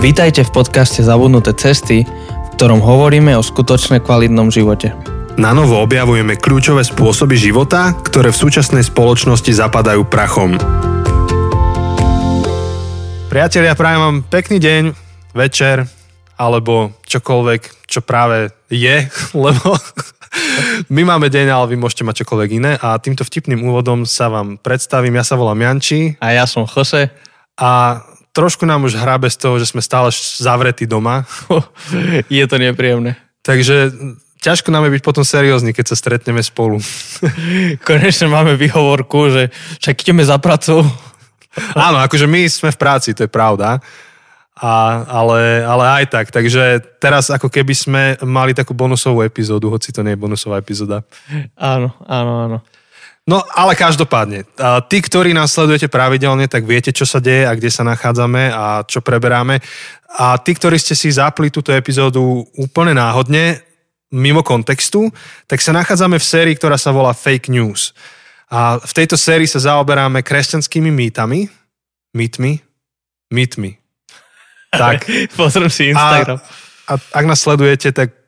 Vítajte v podcaste Zabudnuté cesty, v ktorom hovoríme o skutočne kvalitnom živote. Na novo objavujeme kľúčové spôsoby života, ktoré v súčasnej spoločnosti zapadajú prachom. Priatelia, prajem vám pekný deň, večer, alebo čokoľvek, čo práve je, lebo my máme deň, ale vy môžete mať čokoľvek iné. A týmto vtipným úvodom sa vám predstavím. Ja sa volám Janči. A ja som Jose. A trošku nám už hrabe z toho, že sme stále zavretí doma. je to nepríjemné. Takže ťažko nám je byť potom seriózny, keď sa stretneme spolu. Konečne máme výhovorku, že však ideme za pracou. Áno, akože my sme v práci, to je pravda. A, ale, ale aj tak. Takže teraz ako keby sme mali takú bonusovú epizódu, hoci to nie je bonusová epizóda. Áno, áno, áno. No ale každopádne, tí, ktorí nás sledujete pravidelne, tak viete, čo sa deje a kde sa nachádzame a čo preberáme. A tí, ktorí ste si zapli túto epizódu úplne náhodne, mimo kontextu, tak sa nachádzame v sérii, ktorá sa volá Fake News. A v tejto sérii sa zaoberáme kresťanskými mýtami, mýtmi, mýtmi. Tak. Pozriem si Instagram. A, a ak nás sledujete, tak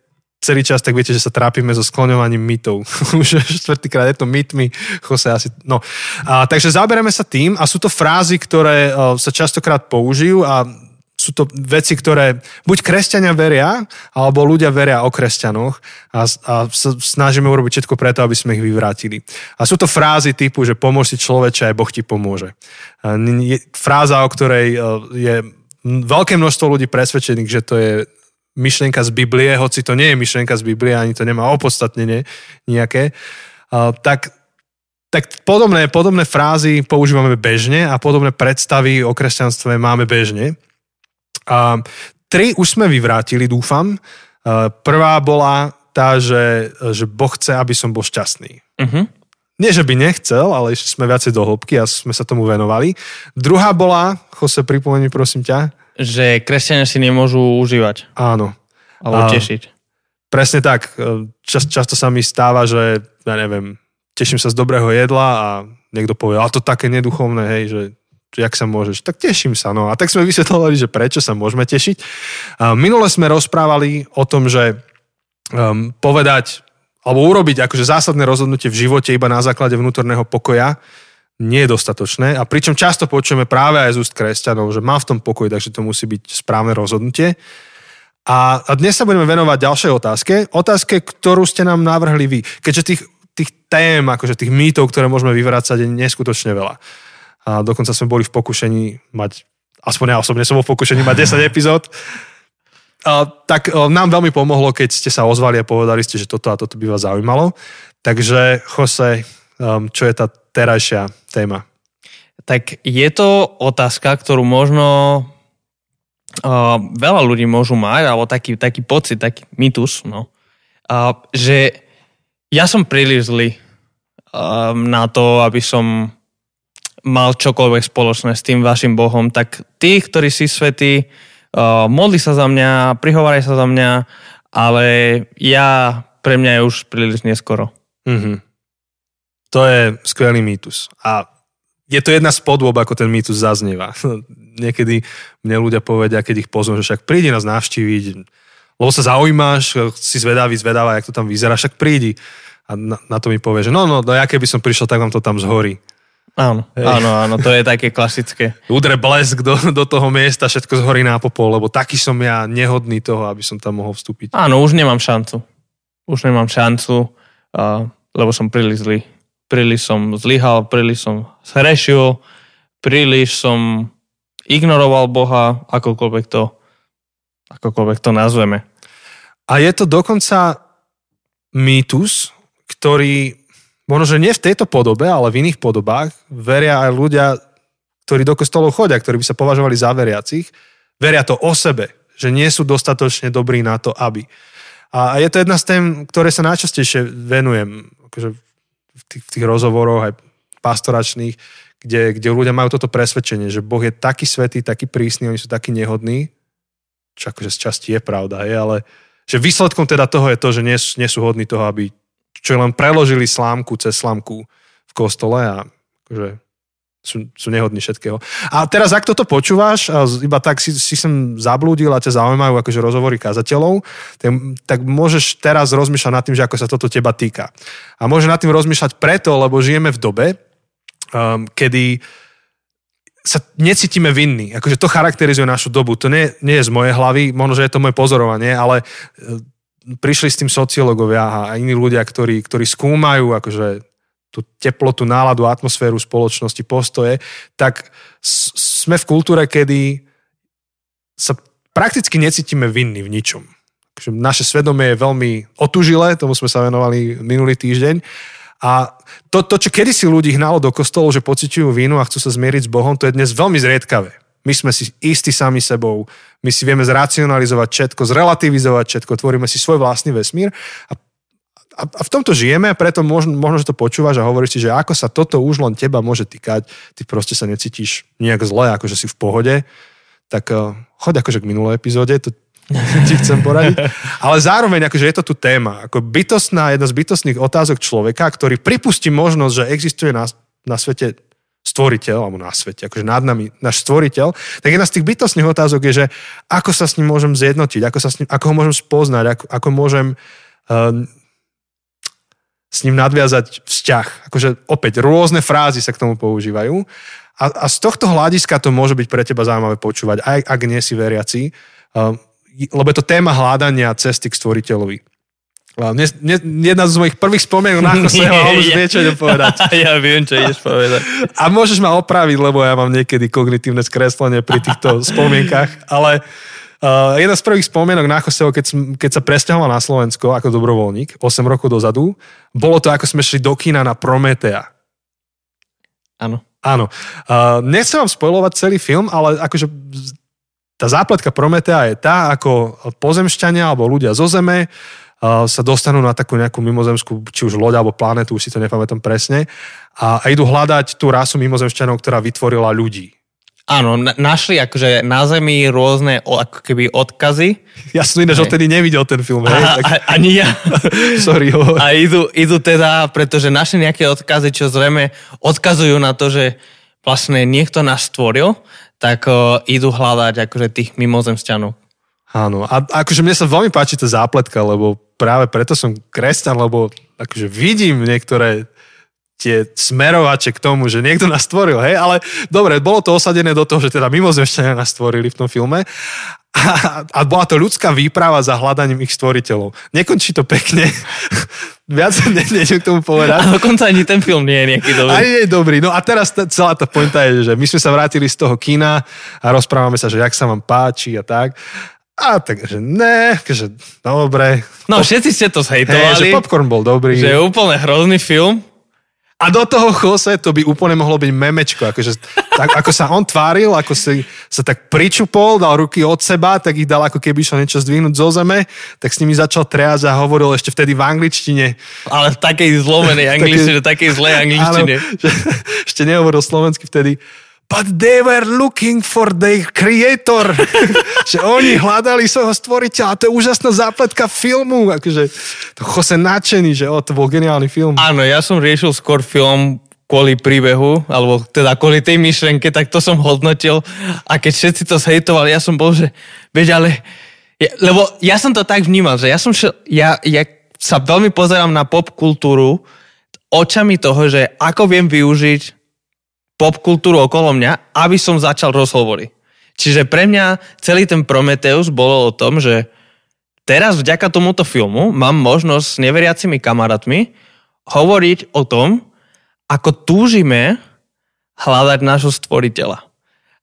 celý čas, tak viete, že sa trápime so skloňovaním mytov. Už štvrtýkrát je to mytmi, Jose asi... No. A, takže zaoberáme sa tým a sú to frázy, ktoré uh, sa častokrát použijú a sú to veci, ktoré buď kresťania veria, alebo ľudia veria o kresťanoch a, a snažíme urobiť všetko preto, aby sme ich vyvrátili. A sú to frázy typu, že pomôž si človeče, aj Boh ti pomôže. Fráza, o ktorej je veľké množstvo ľudí presvedčených, že to je myšlienka z Biblie, hoci to nie je myšlienka z Biblie, ani to nemá opodstatnenie nejaké, tak, tak podobné, podobné frázy používame bežne a podobné predstavy o kresťanstve máme bežne. A tri už sme vyvrátili, dúfam. Prvá bola tá, že, že Boh chce, aby som bol šťastný. Uh-huh. Nie, že by nechcel, ale ešte sme viacej do hĺbky a sme sa tomu venovali. Druhá bola, Jose, pripomeni prosím ťa, že kresťania si nemôžu užívať. Áno. Alebo tešiť. Presne tak. Čas, často sa mi stáva, že ja neviem, teším sa z dobrého jedla a niekto povie, ale to také neduchovné, hej, že jak sa môžeš, tak teším sa. No. A tak sme vysvetlovali, že prečo sa môžeme tešiť. A minule sme rozprávali o tom, že um, povedať alebo urobiť akože zásadné rozhodnutie v živote iba na základe vnútorného pokoja nie je dostatočné. A pričom často počujeme práve aj z úst kresťanov, že má v tom pokoj, takže to musí byť správne rozhodnutie. A, a dnes sa budeme venovať ďalšej otázke. Otázke, ktorú ste nám navrhli vy. Keďže tých, tých tém, akože tých mýtov, ktoré môžeme vyvrácať, je neskutočne veľa. A dokonca sme boli v pokušení mať, aspoň ja osobne som bol v pokušení mať 10 epizód. A, tak a, nám veľmi pomohlo, keď ste sa ozvali a povedali ste, že toto a toto by vás zaujímalo. Takže, Jose, um, čo je tá terajšia téma? Tak je to otázka, ktorú možno uh, veľa ľudí môžu mať, alebo taký, taký pocit, taký mytus, no, uh, že ja som príliš zlý uh, na to, aby som mal čokoľvek spoločné s tým vašim Bohom, tak tí, ktorí si svetí, uh, modli sa za mňa, prihovaraj sa za mňa, ale ja, pre mňa je už príliš neskoro. Mm-hmm. To je skvelý mýtus. A je to jedna z podôb, ako ten mýtus zaznieva. Niekedy mne ľudia povedia, keď ich pozvú, že však prídi nás navštíviť, lebo sa zaujímaš, si zvedavý, zvedavá, jak to tam vyzerá, však prídi. A na, na to mi povie, že no, no, no ja keby som prišiel, tak vám to tam zhorí. Áno, Hej. áno, áno, to je také klasické. Udre blesk do, do toho miesta, všetko zhorí na popol, lebo taký som ja nehodný toho, aby som tam mohol vstúpiť. Áno, už nemám šancu. Už nemám šancu, uh, lebo som príliš zlý príliš som zlyhal, príliš som zhrešil, príliš som ignoroval Boha, akokoľvek to, akokoľvek to nazveme. A je to dokonca mýtus, ktorý možno, že nie v tejto podobe, ale v iných podobách veria aj ľudia, ktorí do kostolov chodia, ktorí by sa považovali za veriacich, veria to o sebe, že nie sú dostatočne dobrí na to, aby. A je to jedna z tém, ktoré sa najčastejšie venujem. Akože v tých, v tých rozhovoroch aj pastoračných, kde, kde ľudia majú toto presvedčenie, že Boh je taký svetý, taký prísny, oni sú takí nehodní, čo akože z časti je pravda, je, ale že výsledkom teda toho je to, že nie, nie sú hodní toho, aby čo len preložili slámku cez slámku v kostole a akože sú, sú nehodní všetkého. A teraz, ak toto počúvaš, a iba tak si, si sem zablúdil a ťa zaujímajú akože rozhovory kazateľov, tak, tak môžeš teraz rozmýšľať nad tým, že ako sa toto teba týka. A môžeš nad tým rozmýšľať preto, lebo žijeme v dobe, um, kedy sa necítime vinní. Akože to charakterizuje našu dobu. To nie, nie je z mojej hlavy, možno, že je to moje pozorovanie, ale uh, prišli s tým sociológovia a iní ľudia, ktorí, ktorí skúmajú akože tú teplotu, náladu, atmosféru spoločnosti, postoje, tak sme v kultúre, kedy sa prakticky necítime vinní v ničom. Naše svedomie je veľmi otužilé, tomu sme sa venovali minulý týždeň. A to, to čo kedysi ľudí hnalo do kostolov, že pociťujú vínu a chcú sa zmieriť s Bohom, to je dnes veľmi zriedkavé. My sme si istí sami sebou, my si vieme zracionalizovať všetko, zrelativizovať všetko, tvoríme si svoj vlastný vesmír a a, a v tomto žijeme preto možno, možno, že to počúvaš a hovoríš si, že ako sa toto už len teba môže týkať, ty proste sa necítiš nejak zle, akože si v pohode, tak uh, choď akože k minulej epizóde, to ti chcem poradiť. Ale zároveň akože je to tu téma, ako bytostná, jedna z bytostných otázok človeka, ktorý pripustí možnosť, že existuje na, na svete stvoriteľ, alebo na svete, akože nad nami náš stvoriteľ, tak jedna z tých bytostných otázok je, že ako sa s ním môžem zjednotiť, ako, sa s ním, ako ho môžem spoznať, ako, ako môžem uh, s ním nadviazať vzťah. Akože opäť rôzne frázy sa k tomu používajú. A, a z tohto hľadiska to môže byť pre teba zaujímavé počúvať, aj ak nie si veriaci, uh, lebo je to téma hľadania cesty k stvoriteľovi. Ne, ne, jedna z mojich prvých spomienok na Joseho, a už vie, čo idem povedať. ja viem, čo ideš povedať. A môžeš ma opraviť, lebo ja mám niekedy kognitívne skreslenie pri týchto spomienkach, ale uh, Uh, jedna z prvých spomienok na Joseho, keď, keď sa presťahoval na Slovensko ako dobrovoľník 8 rokov dozadu, bolo to, ako sme šli do kina na Prometea. Áno. Áno. Uh, nechcem vám spojovať celý film, ale akože tá zápletka Prometea je tá, ako pozemšťania alebo ľudia zo Zeme uh, sa dostanú na takú nejakú mimozemskú, či už loď alebo planetu, už si to nepamätám presne, a, a idú hľadať tú rasu mimozemšťanov, ktorá vytvorila ľudí. Áno, našli akože na Zemi rôzne ako keby odkazy. Ja som ináč odtedy nevidel ten film. Hej, tak... a, ani ja. Sorry. Ho. A idú, idú teda, pretože našli nejaké odkazy, čo zrejme odkazujú na to, že vlastne niekto nás stvoril, tak o, idú hľadať akože tých mimozemšťanov. Áno, a akože mne sa veľmi páči tá zápletka, lebo práve preto som kresťan, lebo akože vidím niektoré tie smerovače k tomu, že niekto nás stvoril, hej, ale dobre, bolo to osadené do toho, že teda mimozemšťania nás stvorili v tom filme a, a bola to ľudská výprava za hľadaním ich stvoriteľov. Nekončí to pekne, viac ne, nejdem k tomu povedať. A dokonca ani ten film nie je nejaký dobrý. Ani nie je dobrý, no a teraz ta, celá tá pointa je, že my sme sa vrátili z toho kina a rozprávame sa, že jak sa vám páči a tak. A takže ne, že dobre. No všetci ste to zhejtovali. Hey, že popcorn bol dobrý. Že je úplne hrozný film. A do toho Jose to by úplne mohlo byť memečko. Akože, tak, ako sa on tváril, ako si sa tak pričupol, dal ruky od seba, tak ich dal ako keby išlo niečo zdvihnúť zo zeme, tak s nimi začal triať a hovoril ešte vtedy v angličtine. Ale v takej zlomenej angličtine, takej zlej angličtine. Áno, že, ešte nehovoril slovensky vtedy but they were looking for the creator. že oni hľadali svojho stvoriteľa. To je úžasná zápletka filmu. Akože, to Jose nadšený, že o, to bol geniálny film. Áno, ja som riešil skôr film kvôli príbehu, alebo teda kvôli tej myšlenke, tak to som hodnotil. A keď všetci to zhejtovali, ja som bol, že veď ale... Ja, lebo ja som to tak vnímal, že ja som šel, ja, ja sa veľmi pozerám na pop kultúru očami toho, že ako viem využiť popkultúru okolo mňa, aby som začal rozhovory. Čiže pre mňa celý ten Prometheus bolo o tom, že teraz vďaka tomuto filmu mám možnosť s neveriacimi kamarátmi hovoriť o tom, ako túžime hľadať nášho stvoriteľa.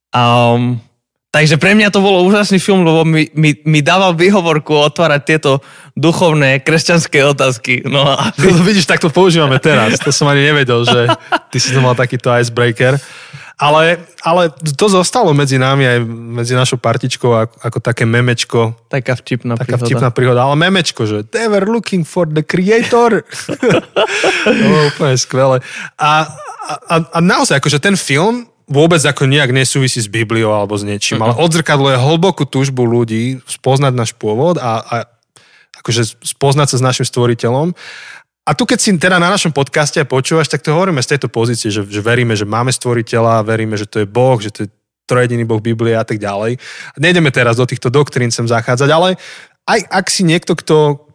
Um, Takže pre mňa to bolo úžasný film, lebo mi, mi, mi dával výhovorku otvárať tieto duchovné kresťanské otázky. No a... No, vidíš, tak to používame teraz. To som ani nevedel, že ty si to mal takýto icebreaker. Ale, ale to zostalo medzi nami aj medzi našou partičkou ako, ako také memečko. Taká vtipná taká príhoda. vtipná príhoda. Ale memečko, že they were looking for the creator. to bolo úplne skvelé. A, a, a naozaj, akože ten film vôbec ako nejak nesúvisí s Bibliou alebo s niečím, mm-hmm. ale odzrkadluje hlbokú túžbu ľudí spoznať náš pôvod a, a akože spoznať sa s našim stvoriteľom. A A tu keď si teda na našom podcaste počúvaš, tak to hovoríme z tejto pozície, že, že veríme, že máme stvoriteľa, veríme, že to je Boh, že to je trojediný Boh Biblie a tak ďalej. Nejdeme teraz do týchto doktrín sem zachádzať, ale aj ak si niekto, kto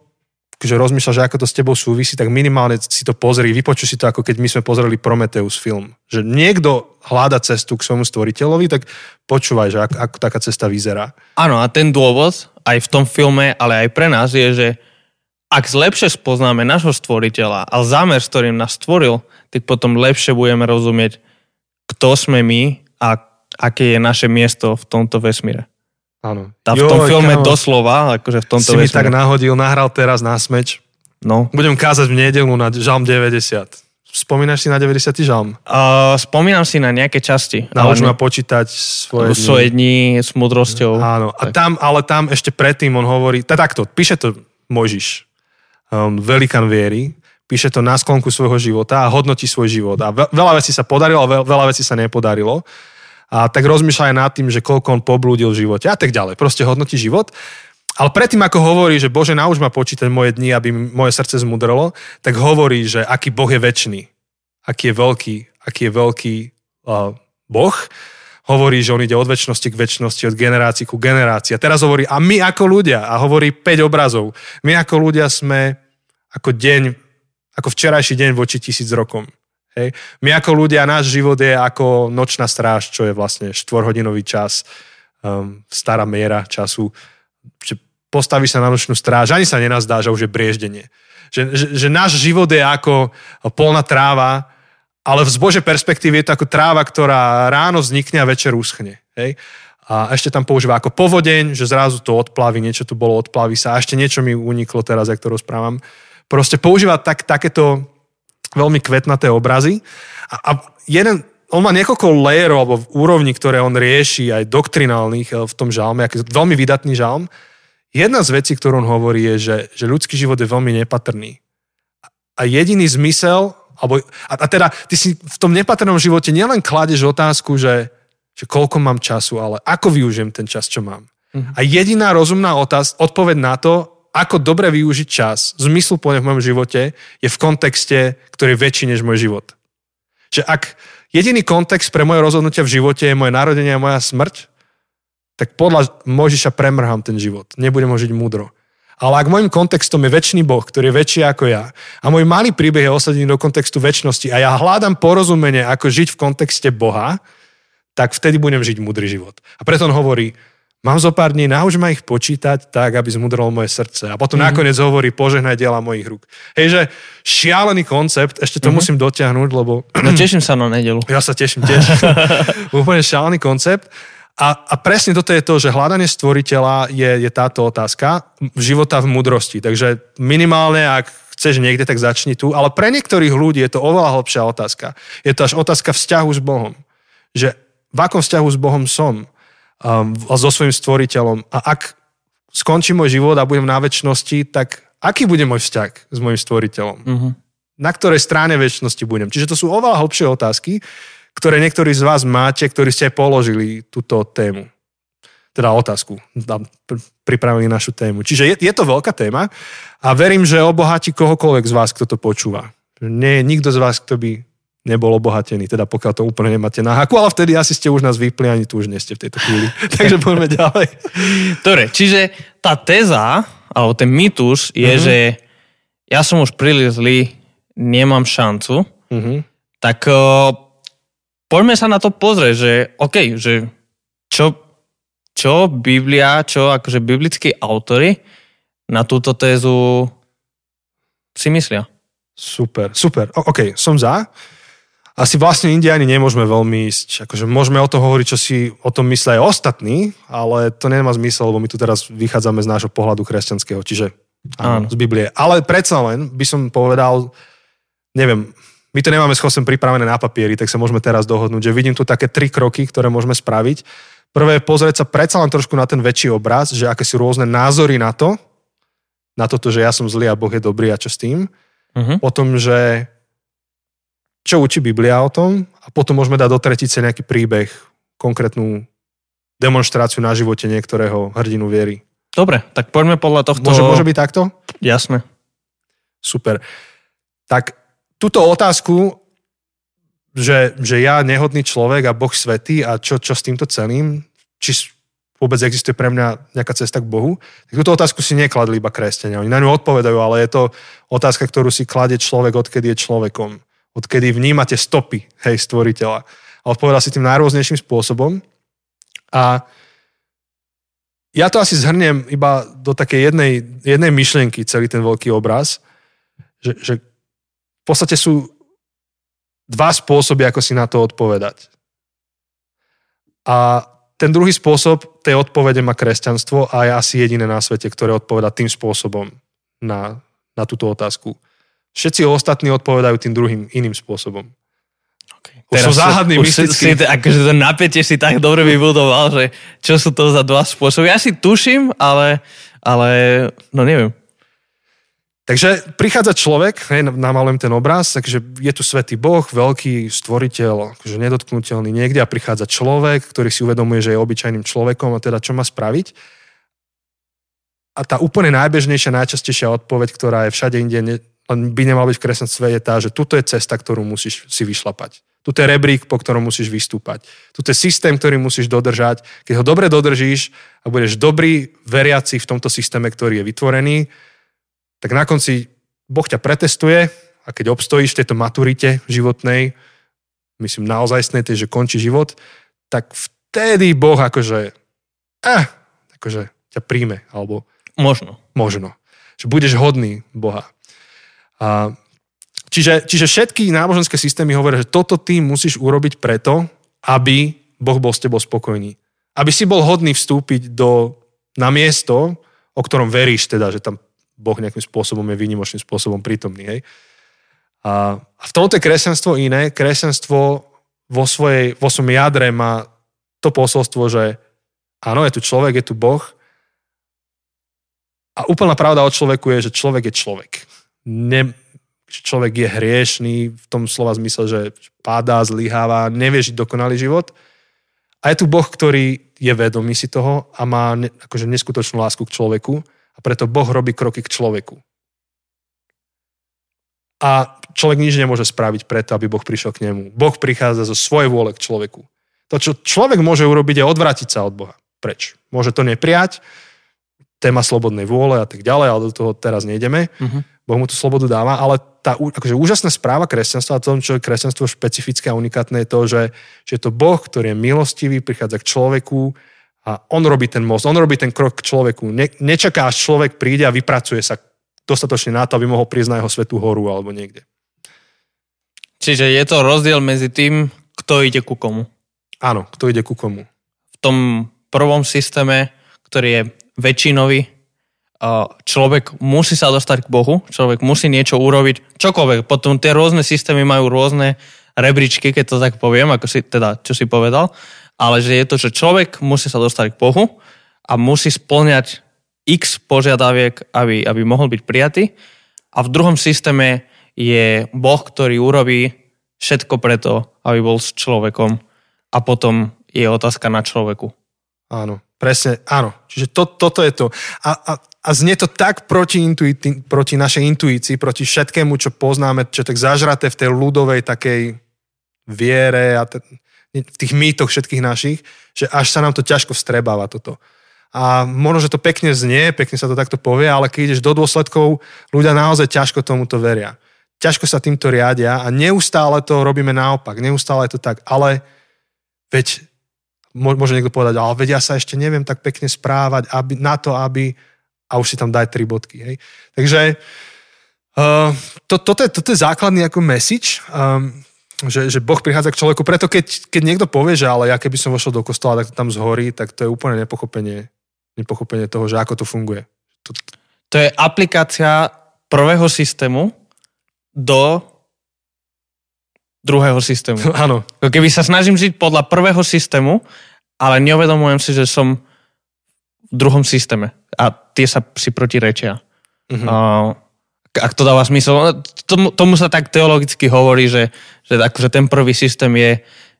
že rozmýšľa, že ako to s tebou súvisí, tak minimálne si to pozri, vypočuj si to, ako keď my sme pozreli Prometheus film. Že niekto hľada cestu k svojmu stvoriteľovi, tak počúvaj, že ako, ako taká cesta vyzerá. Áno, a ten dôvod aj v tom filme, ale aj pre nás je, že ak lepšie spoznáme nášho stvoriteľa a zámer, s ktorým nás stvoril, tak potom lepšie budeme rozumieť, kto sme my a aké je naše miesto v tomto vesmíre. Áno. Tá v tom filme kámo, doslova, akože v tomto si mi tak nahodil, nahral teraz na smeč. No. Budem kázať v nedelu na žalm 90. Spomínaš si na 90. žalm? Uh, spomínam si na nejaké časti. Nauč ma počítať svoje dni. Svoje dni s múdrosťou. Áno. A tam, ale tam ešte predtým on hovorí, takto, píše to Mojžiš, um, velikán viery, píše to na sklonku svojho života a hodnotí svoj život. A veľa vecí sa podarilo a veľa vecí sa nepodarilo a tak rozmýšľa aj nad tým, že koľko on poblúdil v živote a tak ďalej. Proste hodnotí život. Ale predtým, ako hovorí, že Bože, nauč ma počítať moje dni, aby moje srdce zmudrlo, tak hovorí, že aký Boh je väčší, aký je veľký, aký je veľký uh, Boh. Hovorí, že on ide od väčšnosti k väčšnosti, od generácií ku generácii. A teraz hovorí, a my ako ľudia, a hovorí 5 obrazov, my ako ľudia sme ako deň, ako včerajší deň voči tisíc rokom. Hej. My ako ľudia, náš život je ako nočná stráž, čo je vlastne štvorhodinový čas, um, stará miera času. Že postavíš sa na nočnú stráž, ani sa nenazdá, že už je brieždenie. Že, že, že náš život je ako polná tráva, ale v zbože perspektíve je to ako tráva, ktorá ráno vznikne a večer uschne. Hej? A ešte tam používa ako povodeň, že zrazu to odplaví, niečo tu bolo, odplaví sa. A ešte niečo mi uniklo teraz, ak to rozprávam. Proste používa tak, takéto veľmi kvetnaté obrazy. A, a jeden, on má niekoľko layerov alebo úrovní, ktoré on rieši aj doktrinálnych eh, v tom žalme, aký veľmi vydatný žalm. Jedna z vecí, ktorú on hovorí, je, že, že ľudský život je veľmi nepatrný. A jediný zmysel, alebo, a, a teda ty si v tom nepatrnom živote nielen kladeš otázku, že, že koľko mám času, ale ako využijem ten čas, čo mám. Mm-hmm. A jediná rozumná otáz, odpoveď na to ako dobre využiť čas, zmysluplne v mojom živote, je v kontexte, ktorý je väčší než môj život. Že ak jediný kontext pre moje rozhodnutia v živote je moje narodenie a moja smrť, tak podľa Možiša premrhám ten život. Nebudem ho žiť múdro. Ale ak môjim kontextom je väčší Boh, ktorý je väčší ako ja, a môj malý príbeh je osadený do kontextu väčšnosti a ja hľadám porozumenie, ako žiť v kontexte Boha, tak vtedy budem žiť múdry život. A preto on hovorí, Mám zo pár dní, nauč ma ich počítať tak, aby zmudrolo moje srdce. A potom mm-hmm. nakoniec hovorí, požehnaj diela mojich rúk. Hej, že šialený koncept, ešte to mm-hmm. musím dotiahnuť, lebo... No teším sa na nedelu. Ja sa teším tiež. Úplne šialený koncept. A, a presne toto je to, že hľadanie stvoriteľa je, je táto otázka života v mudrosti. Takže minimálne, ak chceš niekde, tak začni tu. Ale pre niektorých ľudí je to oveľa hlbšia otázka. Je to až otázka vzťahu s Bohom. Že v akom vzťahu s Bohom som? Um, so svojím stvoriteľom. A ak skončí môj život a budem na väčšnosti, tak aký bude môj vzťah s môjim stvoriteľom? Uh-huh. Na ktorej strane väčšnosti budem? Čiže to sú oveľa hlbšie otázky, ktoré niektorí z vás máte, ktorí ste položili túto tému. Teda otázku. Pripravili našu tému. Čiže je, je to veľká téma a verím, že obohatí kohokoľvek z vás, kto to počúva. Nie je nikto z vás, kto by nebol obohatený, teda pokiaľ to úplne nemáte na haku, ale vtedy asi ste už nás vypli, ani tu už nie ste v tejto chvíli. Takže poďme ďalej. Dobre, čiže tá téza, alebo ten mýtus je, uh-huh. že ja som už príliš zlý, nemám šancu, uh-huh. tak uh, poďme sa na to pozrieť, že OK, že čo, čo Biblia, čo akože biblickí autory na túto tézu si myslia. Super, super. O, OK, som za asi vlastne Indiani nemôžeme veľmi ísť. Akože môžeme o tom hovoriť, čo si o tom myslia aj ostatní, ale to nemá zmysel, lebo my tu teraz vychádzame z nášho pohľadu kresťanského, čiže áno, z Biblie. Ale predsa len by som povedal, neviem, my to nemáme s Chosem pripravené na papieri, tak sa môžeme teraz dohodnúť, že vidím tu také tri kroky, ktoré môžeme spraviť. Prvé je pozrieť sa predsa len trošku na ten väčší obraz, že aké sú rôzne názory na to, na toto, že ja som zlý a Boh je dobrý a čo s tým. Uh-huh. Potom, že čo učí Biblia o tom a potom môžeme dať do tretice nejaký príbeh, konkrétnu demonstráciu na živote niektorého hrdinu viery. Dobre, tak poďme podľa tohto... Môže, môže byť takto? Jasné. Super. tak túto otázku, že, že ja nehodný človek a Boh svetý a čo, čo s týmto celým, či vôbec existuje pre mňa nejaká cesta k Bohu, tak túto otázku si nekladli iba kresťania. Oni na ňu odpovedajú, ale je to otázka, ktorú si kladie človek, odkedy je človekom. Odkedy vnímate stopy, hej, stvoriteľa. A odpovedal si tým najrôznejším spôsobom. A ja to asi zhrniem iba do takej jednej, jednej myšlienky, celý ten veľký obraz, že, že v podstate sú dva spôsoby, ako si na to odpovedať. A ten druhý spôsob tej odpovede má kresťanstvo a je asi jediné na svete, ktoré odpoveda tým spôsobom na, na túto otázku. Všetci ostatní odpovedajú tým druhým iným spôsobom. Okay. Už Teraz sú záhadný, už. Si, akože to napätie si tak dobre vybudoval, že čo sú to za dva spôsoby. Ja si tuším, ale, ale no neviem. Takže prichádza človek, hej, namalujem ten obraz, takže je tu svätý Boh, veľký stvoriteľ, akože nedotknutelný niekde a prichádza človek, ktorý si uvedomuje, že je obyčajným človekom a teda čo má spraviť. A tá úplne najbežnejšia, najčastejšia odpoveď, ktorá je všade inde, ne, by nemal byť v kresťanstve, je tá, že tuto je cesta, ktorú musíš si vyšlapať. Tuto je rebrík, po ktorom musíš vystúpať. Tuto je systém, ktorý musíš dodržať. Keď ho dobre dodržíš a budeš dobrý veriaci v tomto systéme, ktorý je vytvorený, tak na konci Boh ťa pretestuje a keď obstojíš v tejto maturite životnej, myslím naozaj tej, že končí život, tak vtedy Boh akože, eh, akože ťa príjme, alebo možno. Možno. Že budeš hodný Boha. A, čiže, čiže všetky náboženské systémy hovoria, že toto ty musíš urobiť preto, aby Boh bol s tebou spokojný. Aby si bol hodný vstúpiť do, na miesto, o ktorom veríš teda, že tam Boh nejakým spôsobom je výnimočným spôsobom prítomný. Hej? A, a v tomto je kresťanstvo iné. Kresťanstvo vo, svojej, vo svojom jadre má to posolstvo, že áno, je tu človek, je tu Boh. A úplná pravda o človeku je, že človek je človek. Ne, človek je hriešný v tom slova zmysle, že padá, zlyháva, nevie žiť dokonalý život. A je tu Boh, ktorý je vedomý si toho a má ne, akože neskutočnú lásku k človeku a preto Boh robí kroky k človeku. A človek nič nemôže spraviť preto, aby Boh prišiel k nemu. Boh prichádza zo svojej vôle k človeku. To, čo človek môže urobiť, je odvrátiť sa od Boha. Preč? Môže to neprijať, téma slobodnej vôle a tak ďalej, ale do toho teraz nejdeme. Uh-huh. Boh mu tú slobodu dáva, ale tá akože úžasná správa kresťanstva a tom, čo je kresťanstvo špecifické a unikátne, je to, že, že je to Boh, ktorý je milostivý, prichádza k človeku, a on robí ten most, on robí ten krok k človeku. Ne, nečaká, až človek príde a vypracuje sa dostatočne na to, aby mohol prísť na jeho svetú horu alebo niekde. Čiže je to rozdiel medzi tým, kto ide ku komu. Áno, kto ide ku komu. V tom prvom systéme, ktorý je väčšinový, človek musí sa dostať k Bohu, človek musí niečo urobiť, čokoľvek. Potom tie rôzne systémy majú rôzne rebríčky, keď to tak poviem, ako si, teda, čo si povedal ale že je to, že človek musí sa dostať k Bohu a musí splňať x požiadaviek, aby, aby mohol byť prijatý. A v druhom systéme je Boh, ktorý urobí všetko preto, aby bol s človekom a potom je otázka na človeku. Áno, presne, áno. Čiže to, toto je to. A, a, a znie to tak proti, intuiti, proti našej intuícii, proti všetkému, čo poznáme, čo tak zažraté v tej ľudovej takej viere a t- v tých mýtoch všetkých našich, že až sa nám to ťažko vstrebáva toto. A možno, že to pekne znie, pekne sa to takto povie, ale keď ideš do dôsledkov, ľudia naozaj ťažko tomuto veria. Ťažko sa týmto riadia a neustále to robíme naopak, neustále je to tak, ale veď môže niekto povedať, ale veď ja sa ešte neviem tak pekne správať aby, na to, aby a už si tam daj tri bodky. Hej. Takže uh, to, toto, je, toto je základný ako message. Um, že, že Boh prichádza k človeku. Preto keď, keď niekto povie, že ale ja keby som vošiel do kostola, tak to tam zhorí, tak to je úplne nepochopenie, nepochopenie toho, že ako to funguje. To, to je aplikácia prvého systému do druhého systému. Áno. Keby sa snažím žiť podľa prvého systému, ale neuvedomujem si, že som v druhom systéme a tie sa si protirečia. Uh, ak to dáva smysl. Tomu, tomu sa tak teologicky hovorí, že, že akože ten prvý systém je,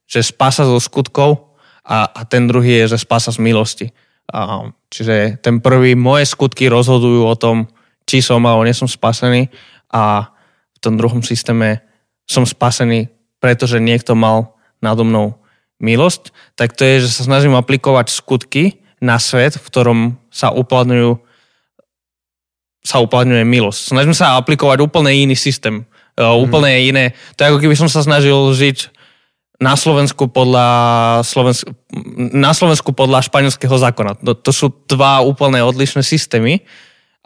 že spása zo skutkov a, a ten druhý je, že spása z milosti. A, čiže ten prvý, moje skutky rozhodujú o tom, či som alebo nie som spasený a v tom druhom systéme som spasený, pretože niekto mal nado mnou milosť, tak to je, že sa snažím aplikovať skutky na svet, v ktorom sa uplatňujú sa uplatňuje milosť. Snažím sa aplikovať úplne iný systém. Mm. Úplne iné. To je ako keby som sa snažil žiť na Slovensku podľa, Slovensk- na Slovensku podľa španielského zákona. To, to sú dva úplne odlišné systémy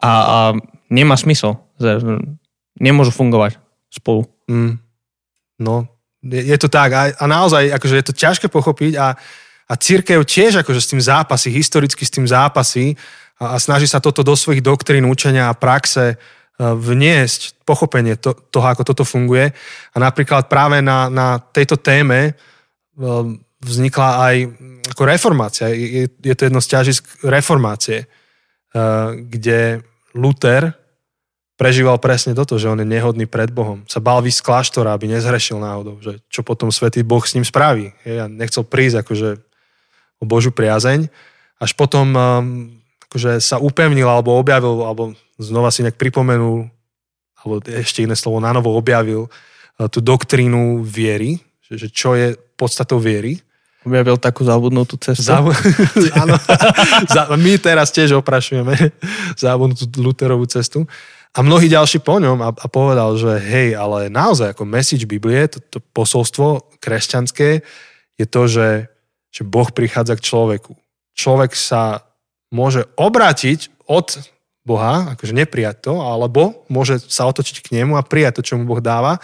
a, a nemá smysel. Nemôžu fungovať spolu. Mm. No, je, to tak. A, a naozaj, akože je to ťažké pochopiť a, a církev tiež akože s tým zápasí, historicky s tým zápasí a, a snaží sa toto do svojich doktrín, učenia a praxe e, vniesť pochopenie to, toho, ako toto funguje. A napríklad práve na, na tejto téme e, vznikla aj ako reformácia. Je, je to jedno z ťažisk reformácie, e, kde Luther prežíval presne toto, že on je nehodný pred Bohom. Sa bál vysť kláštora, aby nezhrešil náhodou, že čo potom svätý Boh s ním spraví. Ja nechcel prísť akože o Božú priazeň. Až potom akože sa upevnil alebo objavil, alebo znova si nejak pripomenul, alebo ešte iné slovo, na novo objavil eh, tú doktrínu viery, že, že čo je podstatou viery. Objavil takú zabudnutú cestu. Zabu- áno. My teraz tiež oprašujeme zabudnutú Luterovú cestu. A mnohí ďalší po ňom a, a povedal, že hej, ale naozaj ako message Biblie, to, to posolstvo kresťanské je to, že, že Boh prichádza k človeku. Človek sa môže obrátiť od Boha, akože neprijať to, alebo môže sa otočiť k nemu a prijať to, čo mu Boh dáva.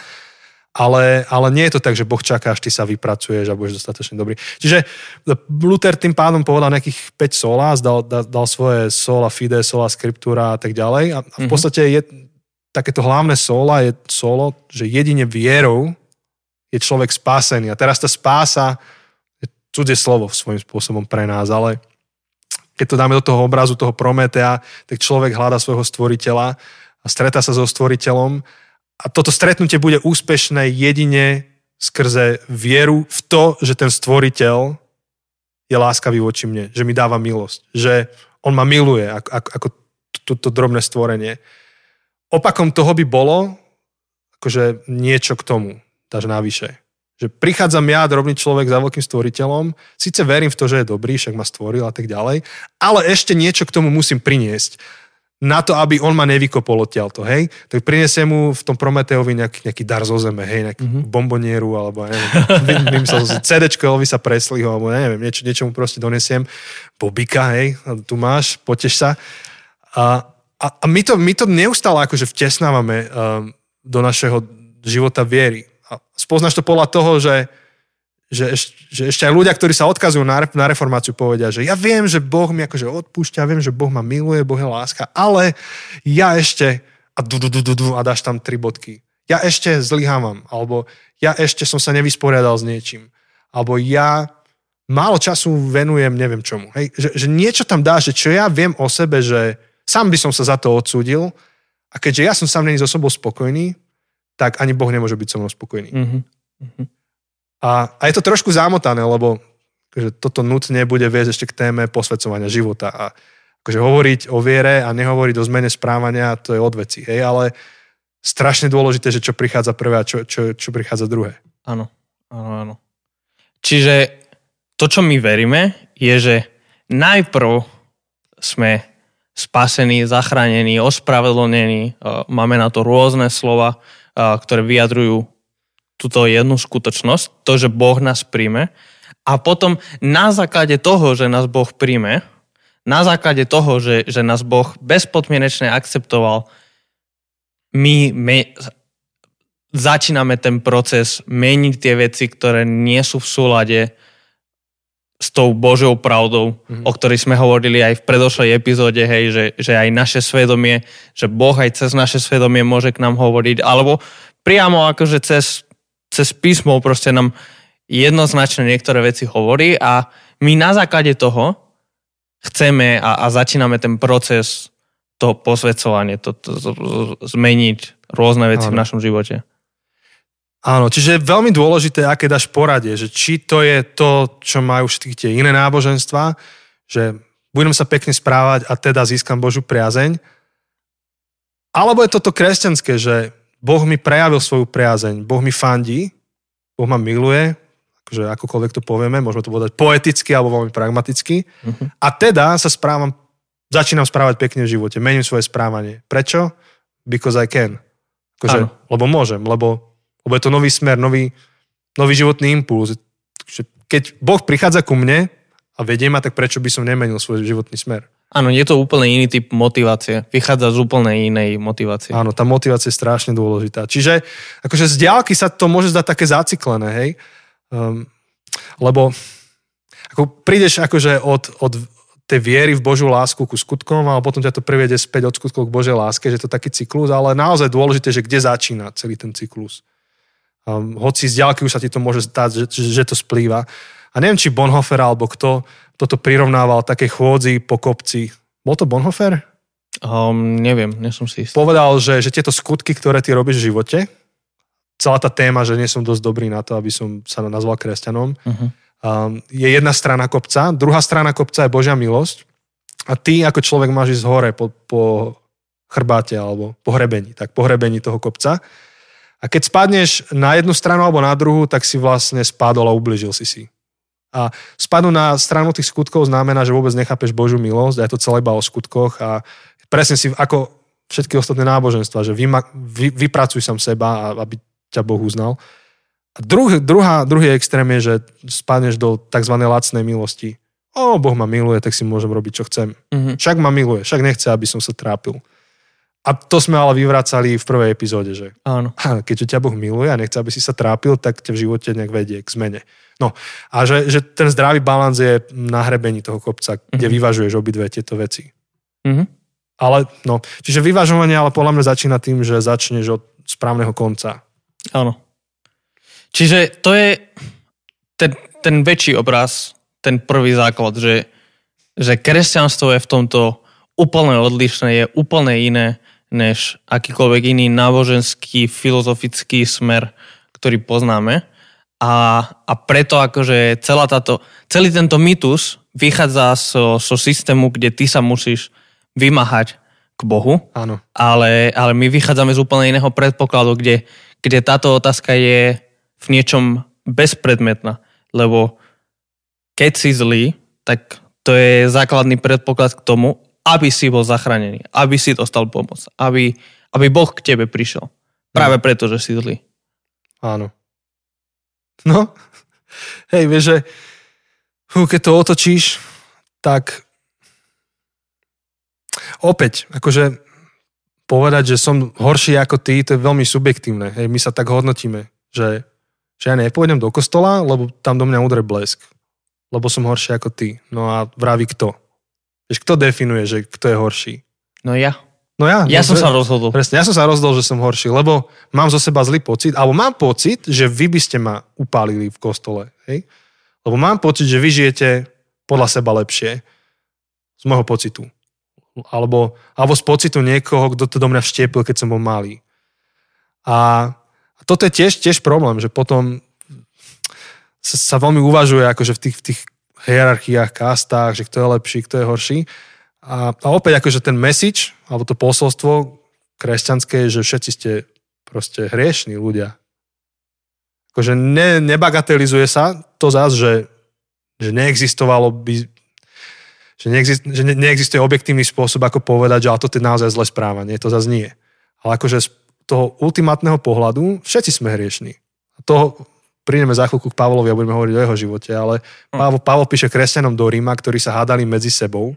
Ale, ale nie je to tak, že Boh čaká, až ty sa vypracuješ a budeš dostatočne dobrý. Čiže Luther tým pádom povedal nejakých 5 sola, dal, dal, dal svoje sola fide, sola scriptura a tak ďalej. A v mhm. podstate je takéto hlavné sola je solo, že jedine vierou je človek spásený. A teraz tá spása je cudzie slovo svojím spôsobom pre nás, ale keď to dáme do toho obrazu toho Prometea, tak človek hľada svojho stvoriteľa a stretá sa so stvoriteľom a toto stretnutie bude úspešné jedine skrze vieru v to, že ten stvoriteľ je láskavý voči mne, že mi dáva milosť, že on ma miluje ako, ako, ako toto drobné stvorenie. Opakom toho by bolo akože niečo k tomu, dáš navyše. Že prichádzam ja, drobný človek za veľkým stvoriteľom, síce verím v to, že je dobrý, však ma stvoril a tak ďalej, ale ešte niečo k tomu musím priniesť na to, aby on ma nevykopol odtiaľto, hej? Tak prinesie mu v tom Prometeovi nejaký, nejaký dar zo zeme, hej, nejakú mm-hmm. bombonieru, alebo ja neviem, si CDčko Elvisa Presleyho, alebo neviem, niečo, niečo mu proste donesiem, bobika, hej, tu máš, poteš sa. A, a, a my, to, my to neustále akože vtesnávame um, do našeho života viery a spoznáš to podľa toho, že, že, že ešte aj ľudia, ktorí sa odkazujú na, na reformáciu, povedia, že ja viem, že Boh mi akože odpúšťa, viem, že Boh ma miluje, Boh je láska, ale ja ešte a, du, du, du, du, du, a dáš tam tri bodky. Ja ešte zlyhávam, alebo ja ešte som sa nevysporiadal s niečím, alebo ja málo času venujem neviem čomu. Hej? Že, že niečo tam dá, že čo ja viem o sebe, že sám by som sa za to odsúdil a keďže ja som sám není so sebou spokojný, tak ani Boh nemôže byť so mnou spokojný. Mm-hmm. A, a je to trošku zamotané, lebo že toto nutne bude viesť ešte k téme posvedcovania života. A akože hovoriť o viere a nehovoriť o zmene správania, to je od veci. Hej, ale strašne dôležité, že čo prichádza prvé a čo, čo, čo prichádza druhé. Áno, áno, áno. Čiže to, čo my veríme, je, že najprv sme spasení, zachránení, ospravedlnení, máme na to rôzne slova, ktoré vyjadrujú túto jednu skutočnosť, to, že Boh nás príjme. A potom na základe toho, že nás Boh príjme, na základe toho, že, že nás Boh bezpodmienečne akceptoval, my, my začíname ten proces meniť tie veci, ktoré nie sú v súlade s tou Božou pravdou, mm-hmm. o ktorej sme hovorili aj v predošlej epizóde, hej, že, že aj naše svedomie, že Boh aj cez naše svedomie môže k nám hovoriť, alebo priamo akože cez, cez písmo proste nám jednoznačne niektoré veci hovorí a my na základe toho chceme a, a začíname ten proces toho posvedcovania, to, to, to, to, zmeniť rôzne veci v našom živote. Áno, čiže je veľmi dôležité, aké dáš poradie, že či to je to, čo majú všetky tie iné náboženstva, že budem sa pekne správať a teda získam Božú priazeň, alebo je toto kresťanské, že Boh mi prejavil svoju priazeň, Boh mi fandí, Boh ma miluje, akože akokoľvek to povieme, môžeme to povedať poeticky alebo veľmi pragmaticky. Uh-huh. A teda sa správam, začínam správať pekne v živote, mením svoje správanie. Prečo? Because I can. Akože, lebo môžem, lebo, lebo je to nový smer, nový, nový životný impuls. Keď Boh prichádza ku mne a vedie ma, tak prečo by som nemenil svoj životný smer? Áno, je to úplne iný typ motivácie. Vychádza z úplne inej motivácie. Áno, tá motivácia je strašne dôležitá. Čiže akože z diálky sa to môže zdať také zaciklené, hej? Um, lebo ako prídeš akože od, od tej viery v Božiu lásku ku skutkom a potom ťa to priviede späť od skutkov k Božej láske, že to je taký cyklus, ale naozaj dôležité, že kde začína celý ten cyklus. Um, hoci z ďalky už sa ti to môže stať, že, že to splýva. A neviem, či Bonhoeffer alebo kto toto prirovnával také chôdzi po kopci. Bol to Bonhoeffer? Um, neviem, nie som si istý. Povedal, že, že tieto skutky, ktoré ty robíš v živote, celá tá téma, že nie som dosť dobrý na to, aby som sa nazval kresťanom, uh-huh. um, je jedna strana kopca, druhá strana kopca je Božia milosť a ty ako človek máš ísť hore po, po chrbáte alebo po hrebení, tak po hrebení toho kopca. A keď spadneš na jednu stranu alebo na druhú, tak si vlastne spadol a ubližil si si. A spadnúť na stranu tých skutkov znamená, že vôbec nechápeš Božiu milosť a je to celé iba o skutkoch a presne si ako všetky ostatné náboženstva, že vyma, vy, vypracuj sam seba, aby ťa Boh uznal. A druh, druhá, druhý extrém je, že spadneš do tzv. lacnej milosti. O, Boh ma miluje, tak si môžem robiť, čo chcem. Mm-hmm. Však ma miluje, však nechce, aby som sa trápil. A to sme ale vyvracali v prvej epizóde, že Áno. keďže ťa Boh miluje a nechce, aby si sa trápil, tak ťa v živote nejak vedie k zmene. No a že, že ten zdravý balans je na hrebení toho kopca, kde mm-hmm. vyvažuješ obidve tieto veci. Mm-hmm. Ale no, čiže vyvažovanie ale podľa mňa začína tým, že začneš od správneho konca. Áno. Čiže to je ten, ten väčší obraz, ten prvý základ, že, že kresťanstvo je v tomto úplne odlišné, je úplne iné než akýkoľvek iný náboženský, filozofický smer, ktorý poznáme. A, a preto akože celá táto, celý tento mýtus vychádza zo, zo systému, kde ty sa musíš vymáhať k Bohu. Áno. Ale, ale my vychádzame z úplne iného predpokladu, kde, kde táto otázka je v niečom bezpredmetná. Lebo keď si zlý, tak to je základný predpoklad k tomu, aby si bol zachránený, aby si dostal pomoc, aby, aby Boh k tebe prišiel. Práve preto, že si zlý. Áno. No, hej, vieš, že keď to otočíš, tak opäť, akože povedať, že som horší ako ty, to je veľmi subjektívne. Hej, my sa tak hodnotíme, že, že ja nepôjdem do kostola, lebo tam do mňa udre blesk. Lebo som horší ako ty. No a vraví kto? Vieš, kto definuje, že kto je horší? No ja. No ja. Ja no, som sa rozhodol. Presne, ja som sa rozhodol, že som horší, lebo mám zo seba zlý pocit, alebo mám pocit, že vy by ste ma upálili v kostole. Hej? Lebo mám pocit, že vy žijete podľa seba lepšie. Z môjho pocitu. Alebo, alebo z pocitu niekoho, kto to do mňa vštiepil, keď som bol malý. A, a toto je tiež, tiež problém, že potom sa, sa veľmi uvažuje akože v tých, v tých hierarchiách, kastách, že kto je lepší, kto je horší. A, a opäť akože ten message, alebo to posolstvo kresťanské je, že všetci ste proste hriešní ľudia. Akože ne, nebagatelizuje sa to zás, že, že neexistovalo by že, neexist, že ne, neexistuje objektívny spôsob, ako povedať, že ale toto je naozaj zlé správanie, to zase nie. Ale akože z toho ultimátneho pohľadu všetci sme hriešní. A to prídeme za chvíľku k Pavlovi a budeme hovoriť o jeho živote, ale hm. Pavol, Pavol píše kresťanom do Ríma, ktorí sa hádali medzi sebou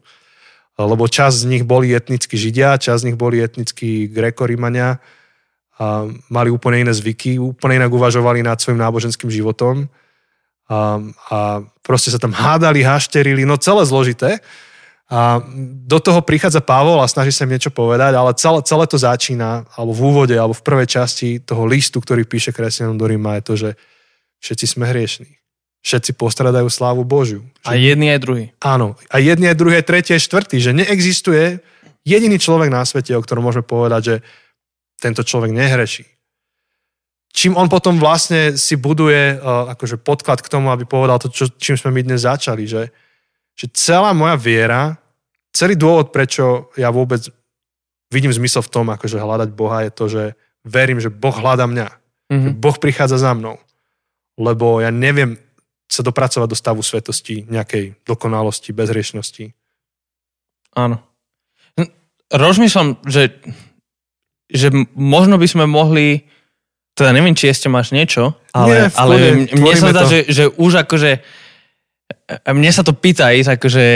lebo čas z nich boli etnickí židia, čas z nich boli etnickí grekorímania a mali úplne iné zvyky, úplne inak uvažovali nad svojim náboženským životom a, a proste sa tam hádali, hašterili, no celé zložité. A do toho prichádza Pavol a snaží sa im niečo povedať, ale celé, celé to začína, alebo v úvode, alebo v prvej časti toho listu, ktorý píše kresťanom do Ríma, je to, že všetci sme hriešní všetci postradajú slávu Božiu. A jedný aj druhý. Áno. A jedný aj druhý, tretí aj štvrtý. Že neexistuje jediný človek na svete, o ktorom môžeme povedať, že tento človek nehreší. Čím on potom vlastne si buduje uh, akože podklad k tomu, aby povedal to, čo, čím sme my dnes začali, že, že celá moja viera, celý dôvod, prečo ja vôbec vidím zmysel v tom, akože hľadať Boha, je to, že verím, že Boh hľada mňa. Mm-hmm. Že Boh prichádza za mnou. Lebo ja neviem sa dopracovať do stavu svetosti, nejakej dokonalosti, bezriešnosti. Áno. Rozmýšľam, že, že možno by sme mohli, teda neviem, či ešte máš niečo, ale, Nie, ale mne sa zdá, že, že už akože mne sa to pýta ísť akože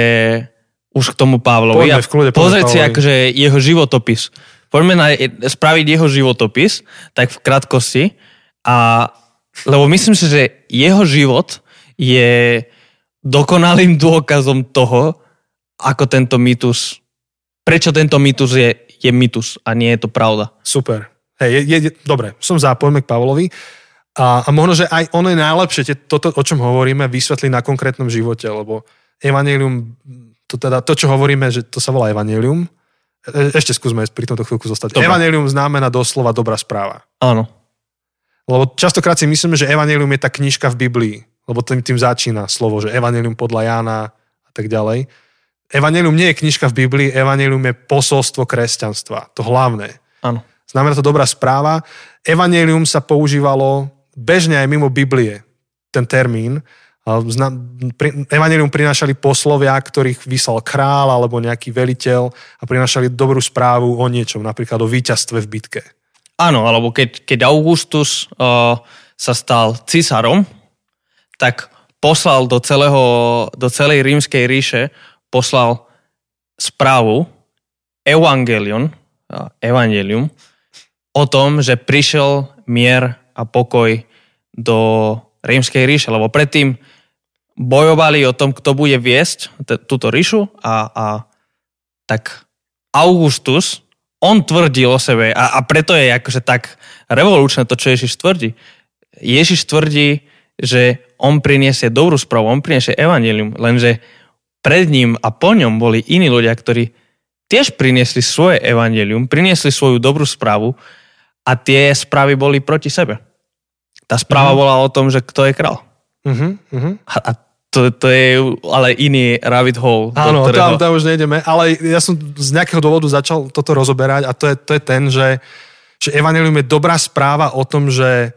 už k tomu Pavlovi poďme, v kľude, pozrieť si akože jeho životopis. Poďme na, spraviť jeho životopis, tak v krátkosti. A, lebo myslím si, že jeho život je dokonalým dôkazom toho, ako tento mýtus, prečo tento mýtus je, je mýtus a nie je to pravda. Super. Hej, je, je, dobre, som za, poďme k Pavlovi. A, a možno, že aj ono je najlepšie tie, toto, o čom hovoríme, vysvetliť na konkrétnom živote, lebo evanelium, to, teda, to, čo hovoríme, že to sa volá evanelium, e, ešte skúsme pri tomto chvíľku zostať. Dobre. Evanelium znamená doslova dobrá správa. Áno. Lebo častokrát si myslíme, že evanelium je tá knižka v Biblii, lebo tým, tým začína slovo, že evanelium podľa Jána a tak ďalej. Evanelium nie je knižka v Biblii, evanelium je posolstvo kresťanstva, to hlavné. Áno. Znamená to dobrá správa. Evanelium sa používalo bežne aj mimo Biblie ten termín. Evangelium prinášali poslovia, ktorých vyslal král alebo nejaký veliteľ a prinášali dobrú správu o niečom, napríklad o víťazstve v bitke. Áno, alebo keď, keď Augustus uh, sa stal cisárom, tak poslal do, celého, do celej rímskej ríše poslal správu, evangelion, evangelium, o tom, že prišiel mier a pokoj do rímskej ríše, lebo predtým bojovali o tom, kto bude viesť t- túto ríšu a, a tak Augustus, on tvrdí o sebe a, a preto je akože tak revolučné to, čo Ježiš tvrdí. Ježiš tvrdí, že on priniesie dobrú správu, on priniesie evanelium, lenže pred ním a po ňom boli iní ľudia, ktorí tiež priniesli svoje evanelium, priniesli svoju dobrú správu a tie správy boli proti sebe. Tá správa uh-huh. bola o tom, že kto je král. Uh-huh, uh-huh. A, a to, to je ale iný rabbit hole. Áno, ktorého... tam, tam už nejdeme, ale ja som z nejakého dôvodu začal toto rozoberať a to je, to je ten, že, že Evangelium je dobrá správa o tom, že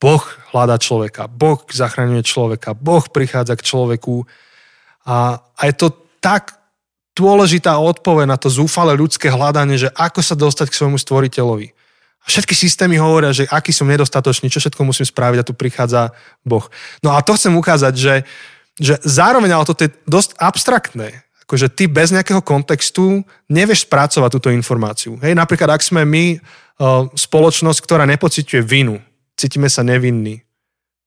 Boh hľadá človeka, Boh zachraňuje človeka, Boh prichádza k človeku a, a je to tak dôležitá odpoveď na to zúfale ľudské hľadanie, že ako sa dostať k svojmu stvoriteľovi. Všetky systémy hovoria, že aký som nedostatočný, čo všetko musím spraviť a tu prichádza Boh. No a to chcem ukázať, že, že zároveň, ale toto je dosť abstraktné. Akože ty bez nejakého kontextu nevieš spracovať túto informáciu. Hej, napríklad, ak sme my uh, spoločnosť, ktorá nepociťuje vinu, cítime sa nevinní,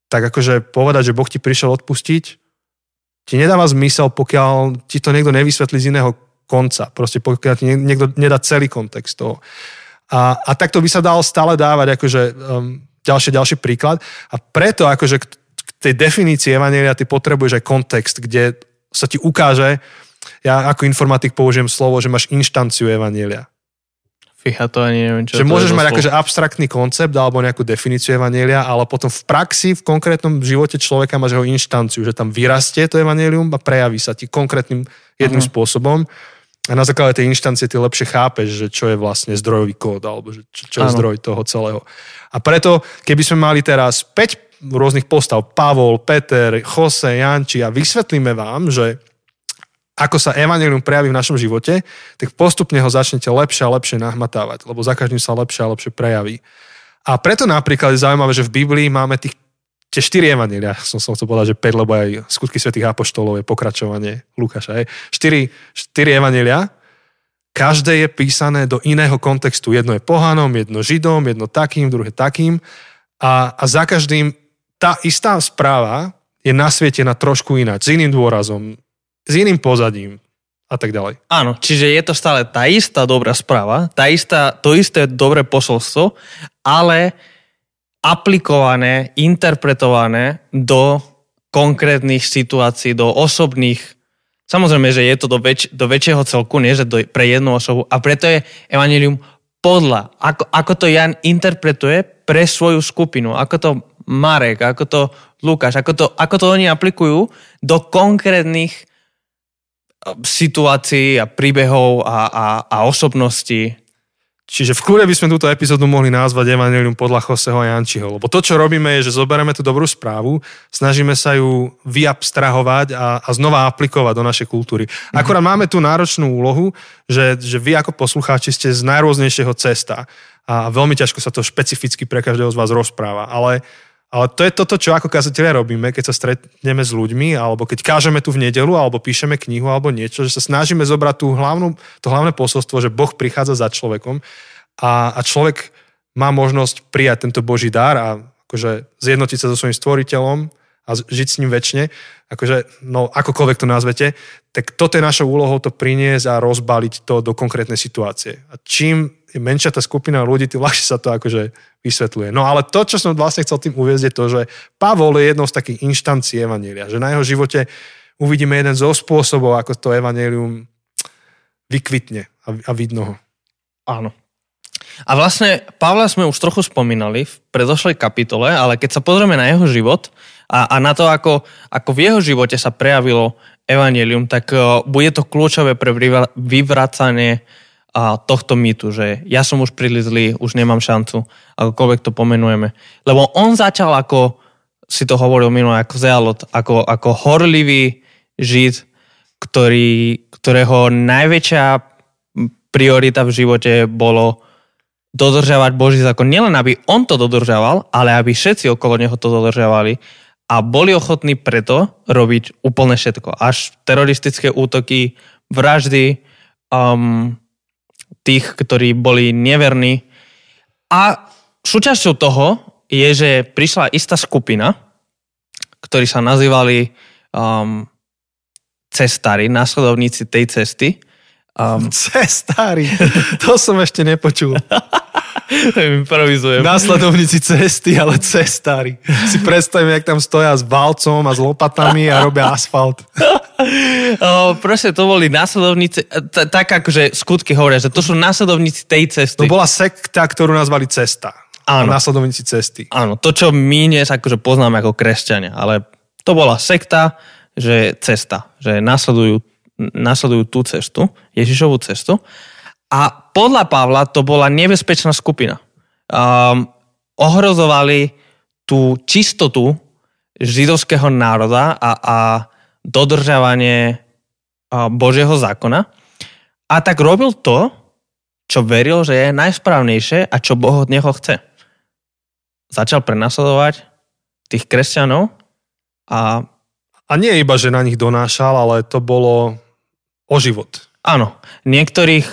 tak akože povedať, že Boh ti prišiel odpustiť, ti nedáva zmysel, pokiaľ ti to niekto nevysvetlí z iného konca. Proste pokiaľ ti niekto nedá celý kontext toho. A, a takto by sa dal stále dávať akože um, ďalší, ďalší príklad. A preto akože k, k tej definícii Evanielia ty potrebuješ aj kontext, kde sa ti ukáže, ja ako informatik použijem slovo, že máš inštanciu Evanielia. Fíha, to ani neviem, čo Že môžeš mať akože abstraktný koncept alebo nejakú definíciu Evanielia, ale potom v praxi, v konkrétnom živote človeka máš jeho inštanciu, že tam vyrastie to Evanielium a prejaví sa ti konkrétnym jedným uh-huh. spôsobom. A na základe tej inštancie ty lepšie chápeš, že čo je vlastne zdrojový kód, alebo že čo, čo je zdroj toho celého. A preto, keby sme mali teraz 5 rôznych postav, Pavol, Peter, Jose, Janči a vysvetlíme vám, že ako sa evanelium prejaví v našom živote, tak postupne ho začnete lepšie a lepšie nahmatávať, lebo za každým sa lepšie a lepšie prejaví. A preto napríklad je zaujímavé, že v Biblii máme tých tie štyri evanília, som, som chcel povedať, že 5, lebo aj skutky svätých apoštolov je pokračovanie Lukáša. Aj. Štyri, štyri evanília, každé je písané do iného kontextu. Jedno je pohanom, jedno židom, jedno takým, druhé takým. A, a za každým tá istá správa je nasvietená trošku ináč, s iným dôrazom, s iným pozadím a tak ďalej. Áno, čiže je to stále tá istá dobrá správa, tá istá, to isté dobré posolstvo, ale aplikované, interpretované do konkrétnych situácií, do osobných Samozrejme, že je to do, väč- do väčšieho celku, nie že do, pre jednu osobu. A preto je Evangelium podľa, ako, ako to Jan interpretuje pre svoju skupinu, ako to Marek, ako to Lukáš, ako to, ako to oni aplikujú do konkrétnych situácií a príbehov a, a, a osobností. Čiže v kľude by sme túto epizódu mohli nazvať Evangelium podľa Joseho a Jančiho. Lebo to, čo robíme, je, že zoberieme tú dobrú správu, snažíme sa ju vyabstrahovať a, a znova aplikovať do našej kultúry. Mm-hmm. Akorát máme tú náročnú úlohu, že, že vy ako poslucháči ste z najrôznejšieho cesta a veľmi ťažko sa to špecificky pre každého z vás rozpráva. Ale ale to je toto, čo ako kazatelia robíme, keď sa stretneme s ľuďmi, alebo keď kážeme tu v nedelu, alebo píšeme knihu, alebo niečo, že sa snažíme zobrať tú hlavnú, to hlavné posolstvo, že Boh prichádza za človekom a, a človek má možnosť prijať tento Boží dar a akože zjednotiť sa so svojím stvoriteľom a žiť s ním väčšine, akože, no akokoľvek to nazvete, tak toto je našou úlohou to priniesť a rozbaliť to do konkrétnej situácie. A čím je menšia tá skupina ľudí, tým ľahšie sa to akože vysvetľuje. No ale to, čo som vlastne chcel tým uviezť, je to, že Pavol je jednou z takých inštancií Evanielia, že na jeho živote uvidíme jeden zo spôsobov, ako to Evangelium vykvitne a, a vidno ho. Áno. A vlastne Pavla sme už trochu spomínali v predošlej kapitole, ale keď sa pozrieme na jeho život a, a na to, ako, ako v jeho živote sa prejavilo evanelium, tak uh, bude to kľúčové pre vyvracanie a tohto mýtu, že ja som už príliš zlý, už nemám šancu, akokoľvek to pomenujeme. Lebo on začal ako, si to hovoril minulé, ako Zealot, ako, ako horlivý žid, ktorý, ktorého najväčšia priorita v živote bolo dodržiavať Boží zákon. Nielen, aby on to dodržiaval, ale aby všetci okolo neho to dodržiavali a boli ochotní preto robiť úplne všetko. Až teroristické útoky, vraždy, um, tých, ktorí boli neverní. A súčasťou toho je, že prišla istá skupina, ktorí sa nazývali um, cestári, následovníci tej cesty. Um, cestári, to som ešte nepočul. Improvizujem. Následovníci cesty, ale cestári. Si predstavím, jak tam stoja s valcom a s lopatami a robia asfalt. o, proste to boli následovníci, t- tak akože skutky hovoria, že to sú následovníci tej cesty. To bola sekta, ktorú nazvali cesta. Áno. Následovníci cesty. Áno, to, čo my dnes akože poznáme ako kresťania, ale to bola sekta, že cesta, že následujú, následujú tú cestu, Ježišovú cestu. A podľa Pavla to bola nebezpečná skupina. Um, ohrozovali tú čistotu židovského národa a, a dodržavanie Božieho zákona a tak robil to, čo veril, že je najsprávnejšie a čo Boh od neho chce. Začal prenasledovať tých kresťanov a... A nie iba, že na nich donášal, ale to bolo o život. Áno. Niektorých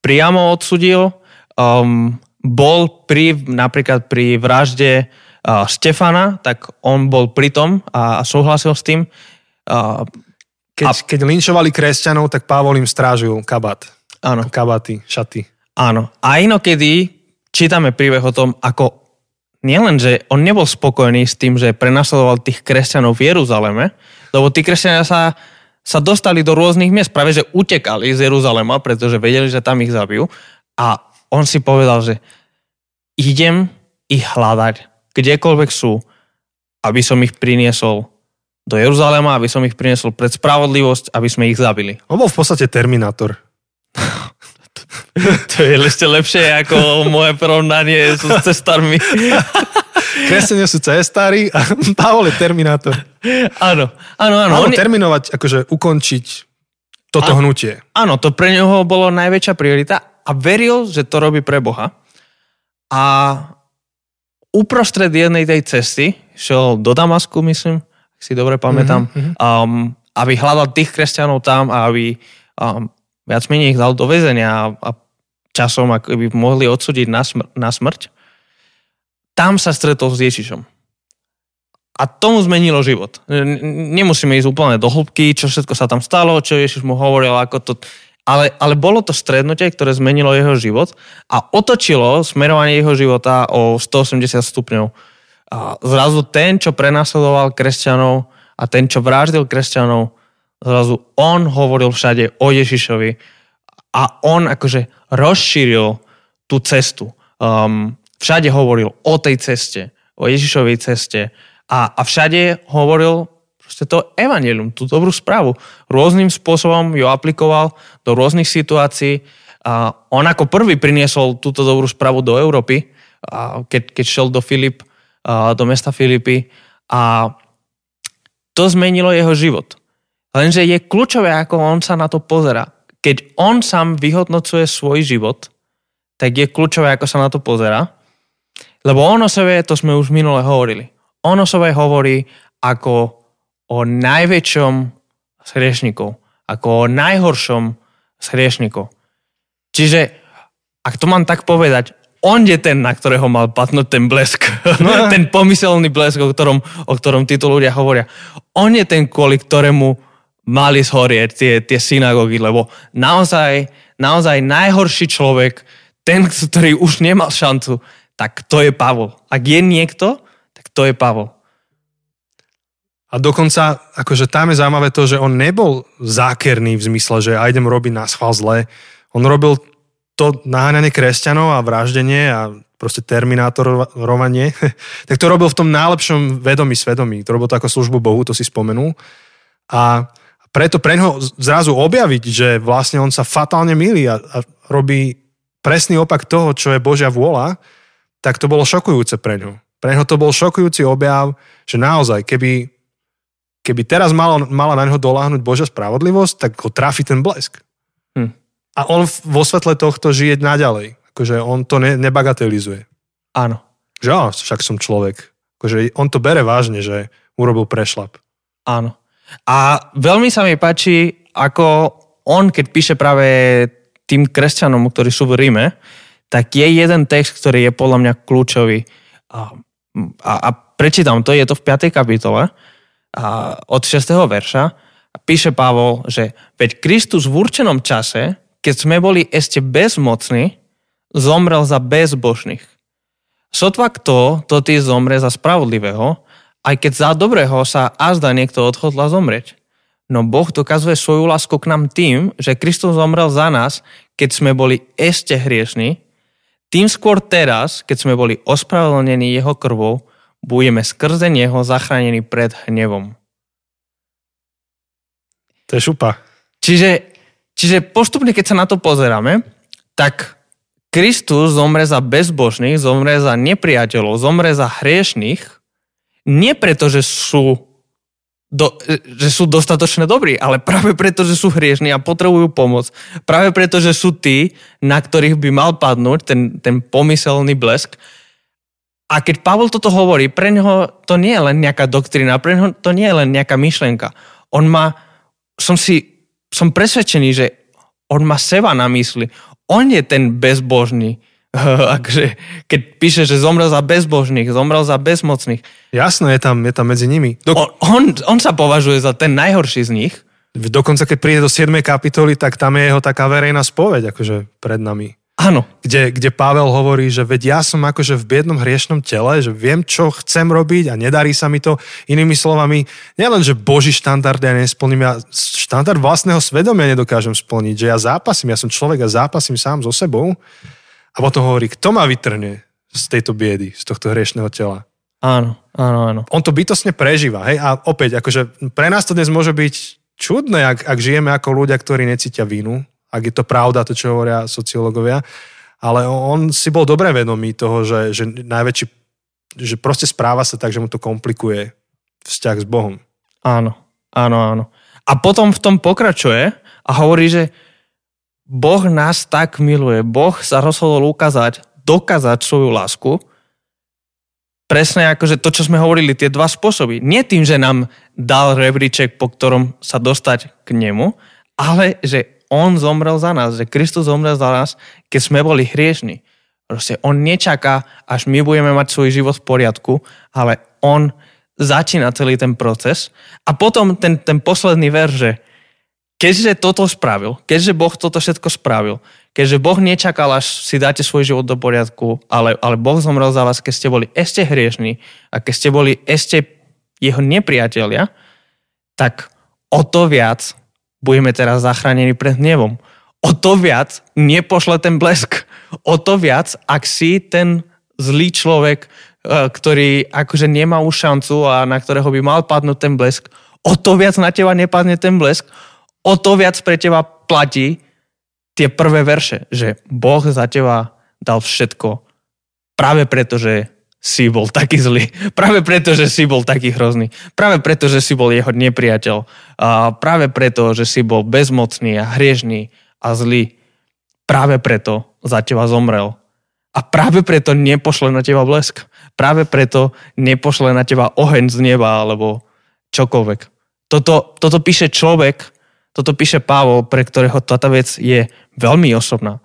priamo odsudil. Um, bol pri, napríklad pri vražde uh, Štefana, tak on bol pri tom a, a súhlasil s tým. Keď, a... keď linčovali kresťanov, tak Pavol im strážil kabát. Áno. Kabaty, šaty. Áno. A inokedy čítame príbeh o tom, ako nielen, že on nebol spokojný s tým, že prenasledoval tých kresťanov v Jeruzaleme, lebo tí kresťania sa, sa dostali do rôznych miest, práve že utekali z Jeruzalema, pretože vedeli, že tam ich zabijú. A on si povedal, že idem ich hľadať, kdekoľvek sú, aby som ich priniesol do Jeruzalema, aby som ich priniesol pred spravodlivosť, aby sme ich zabili. On bol v podstate Terminátor. to je ešte lepšie ako moje porovnanie s cestármi. Kresťania sú cestári a Pavol je Terminátor. Áno, áno, áno. Áno, terminovať, akože ukončiť toto áno, hnutie. Áno, to pre neho bolo najväčšia priorita a veril, že to robí pre Boha. A uprostred jednej tej cesty šiel do Damasku, myslím, si dobre pamätám, mm-hmm. um, aby hľadal tých kresťanov tam a aby um, viac menej ich dal do väzenia a, a časom ako by mohli odsúdiť na, smr- na smrť. Tam sa stretol s Ježišom. A tomu zmenilo život. Nemusíme ísť úplne do hĺbky, čo všetko sa tam stalo, čo Ježiš mu hovoril, ako to... Ale, ale bolo to strednutie, ktoré zmenilo jeho život a otočilo smerovanie jeho života o 180 stupňov a zrazu ten, čo prenasledoval kresťanov a ten, čo vraždil kresťanov, zrazu on hovoril všade o Ježišovi a on akože rozšíril tú cestu. Um, všade hovoril o tej ceste, o Ježišovej ceste a, a všade hovoril proste to evanelium, tú dobrú správu. Rôznym spôsobom ju aplikoval do rôznych situácií A on ako prvý priniesol túto dobrú správu do Európy, a keď, keď šiel do Filip, a do mesta Filipy a to zmenilo jeho život. Lenže je kľúčové, ako on sa na to pozera. Keď on sám vyhodnocuje svoj život, tak je kľúčové, ako sa na to pozera. Lebo on o sebe, to sme už minule hovorili, on o sebe hovorí ako o najväčšom z hriešnikov, ako o najhoršom z hriešnikov. Čiže, ak to mám tak povedať, on je ten, na ktorého mal patnúť ten blesk. No. ten pomyselný blesk, o ktorom, o ktorom títo ľudia hovoria. On je ten, kvôli ktorému mali zhorieť tie, tie synagógy, lebo naozaj, naozaj najhorší človek, ten, ktorý už nemal šancu, tak to je Pavol. Ak je niekto, tak to je Pavol. A dokonca, akože tam je zaujímavé to, že on nebol zákerný v zmysle, že aj idem robiť na schvál zle. On robil to naháňanie kresťanov a vraždenie a proste terminátorovanie, tak to robil v tom najlepšom vedomí svedomí. To robil to ako službu Bohu, to si spomenul. A preto pre neho zrazu objaviť, že vlastne on sa fatálne milí a, a robí presný opak toho, čo je Božia vôľa, tak to bolo šokujúce pre ňo. Pre neho to bol šokujúci objav, že naozaj, keby, keby teraz malo, mala na neho doláhnuť Božia spravodlivosť, tak ho trafi ten blesk. A on vo svetle tohto žije naďalej. Akože on to ne, nebagatelizuje. Áno. Že á, však som človek. Akože on to bere vážne, že urobil prešlap. Áno. A veľmi sa mi páči, ako on, keď píše práve tým kresťanom, ktorí sú v Ríme, tak je jeden text, ktorý je podľa mňa kľúčový. A, a, a prečítam to, je to v 5. kapitole a od 6. verša. Píše Pavol, že veď Kristus v určenom čase keď sme boli ešte bezmocní, zomrel za bezbožných. Sotva kto, to ty zomre za spravodlivého, aj keď za dobrého sa azda niekto odhodla zomrieť. No Boh dokazuje svoju lásku k nám tým, že Kristus zomrel za nás, keď sme boli ešte hriešní, tým skôr teraz, keď sme boli ospravedlnení jeho krvou, budeme skrze neho zachránení pred hnevom. To je šupa. Čiže Čiže postupne, keď sa na to pozeráme, tak Kristus zomre za bezbožných, zomre za nepriateľov, zomre za hriešných, nie preto, že sú, do, že sú dostatočne dobrí, ale práve preto, že sú hriešní a potrebujú pomoc. Práve preto, že sú tí, na ktorých by mal padnúť ten, ten pomyselný blesk. A keď Pavol toto hovorí, pre neho to nie je len nejaká doktrina, pre neho to nie je len nejaká myšlenka. On má, som si som presvedčený, že on má seba na mysli. On je ten bezbožný. Akže, keď píše, že zomrel za bezbožných, zomrel za bezmocných. Jasno, je tam, je tam medzi nimi. Dok- on, on, on sa považuje za ten najhorší z nich. Dokonca keď príde do 7. kapitoly, tak tam je jeho taká verejná spoveď, akože pred nami. Áno. Kde, kde Pavel hovorí, že veď ja som akože v biednom hriešnom tele, že viem, čo chcem robiť a nedarí sa mi to. Inými slovami, nielen, že Boží štandard ja nesplním, ja štandard vlastného svedomia nedokážem splniť, že ja zápasím, ja som človek a zápasím sám so sebou. A potom hovorí, kto ma vytrhne z tejto biedy, z tohto hriešného tela. Áno, áno, áno. On to bytosne prežíva, hej, a opäť, akože pre nás to dnes môže byť čudné, ak, ak žijeme ako ľudia, ktorí necítia vínu, ak je to pravda, to čo hovoria sociológovia. Ale on si bol dobre vedomý toho, že, že najväčší, že proste správa sa tak, že mu to komplikuje vzťah s Bohom. Áno, áno, áno. A potom v tom pokračuje a hovorí, že Boh nás tak miluje. Boh sa rozhodol ukázať, dokázať svoju lásku, presne akože to, čo sme hovorili, tie dva spôsoby. Nie tým, že nám dal rebríček, po ktorom sa dostať k nemu, ale že on zomrel za nás, že Kristus zomrel za nás, keď sme boli hriešni. Proste on nečaká, až my budeme mať svoj život v poriadku, ale on začína celý ten proces. A potom ten, ten posledný ver, že keďže toto spravil, keďže Boh toto všetko spravil, keďže Boh nečakal, až si dáte svoj život do poriadku, ale, ale Boh zomrel za vás, keď ste boli ešte hriešní a keď ste boli ešte jeho nepriatelia, tak o to viac budeme teraz zachránení pred hnevom. O to viac nepošle ten blesk. O to viac, ak si ten zlý človek, e, ktorý akože nemá už šancu a na ktorého by mal padnúť ten blesk, o to viac na teba nepadne ten blesk, o to viac pre teba platí, tie prvé verše, že Boh za teba dal všetko práve preto, že si bol taký zlý. Práve preto, že si bol taký hrozný. Práve preto, že si bol jeho nepriateľ. A práve preto, že si bol bezmocný a hriežný a zlý. Práve preto za teba zomrel. A práve preto nepošle na teba blesk. Práve preto nepošle na teba oheň z neba alebo čokoľvek. Toto, toto píše človek, toto píše Pavol, pre ktorého táto vec je veľmi osobná.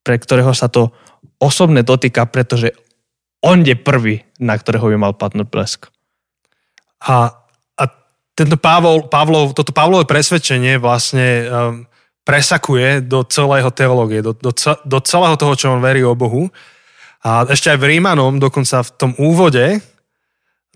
Pre ktorého sa to osobne dotýka, pretože on je prvý, na ktorého by mal padnúť blesk. A, a tento Pavol, Pavlov, toto Pavlové presvedčenie vlastne um, presakuje do celého teológie, do, do, do celého toho, čo on verí o Bohu. A ešte aj v Rímanom, dokonca v tom úvode,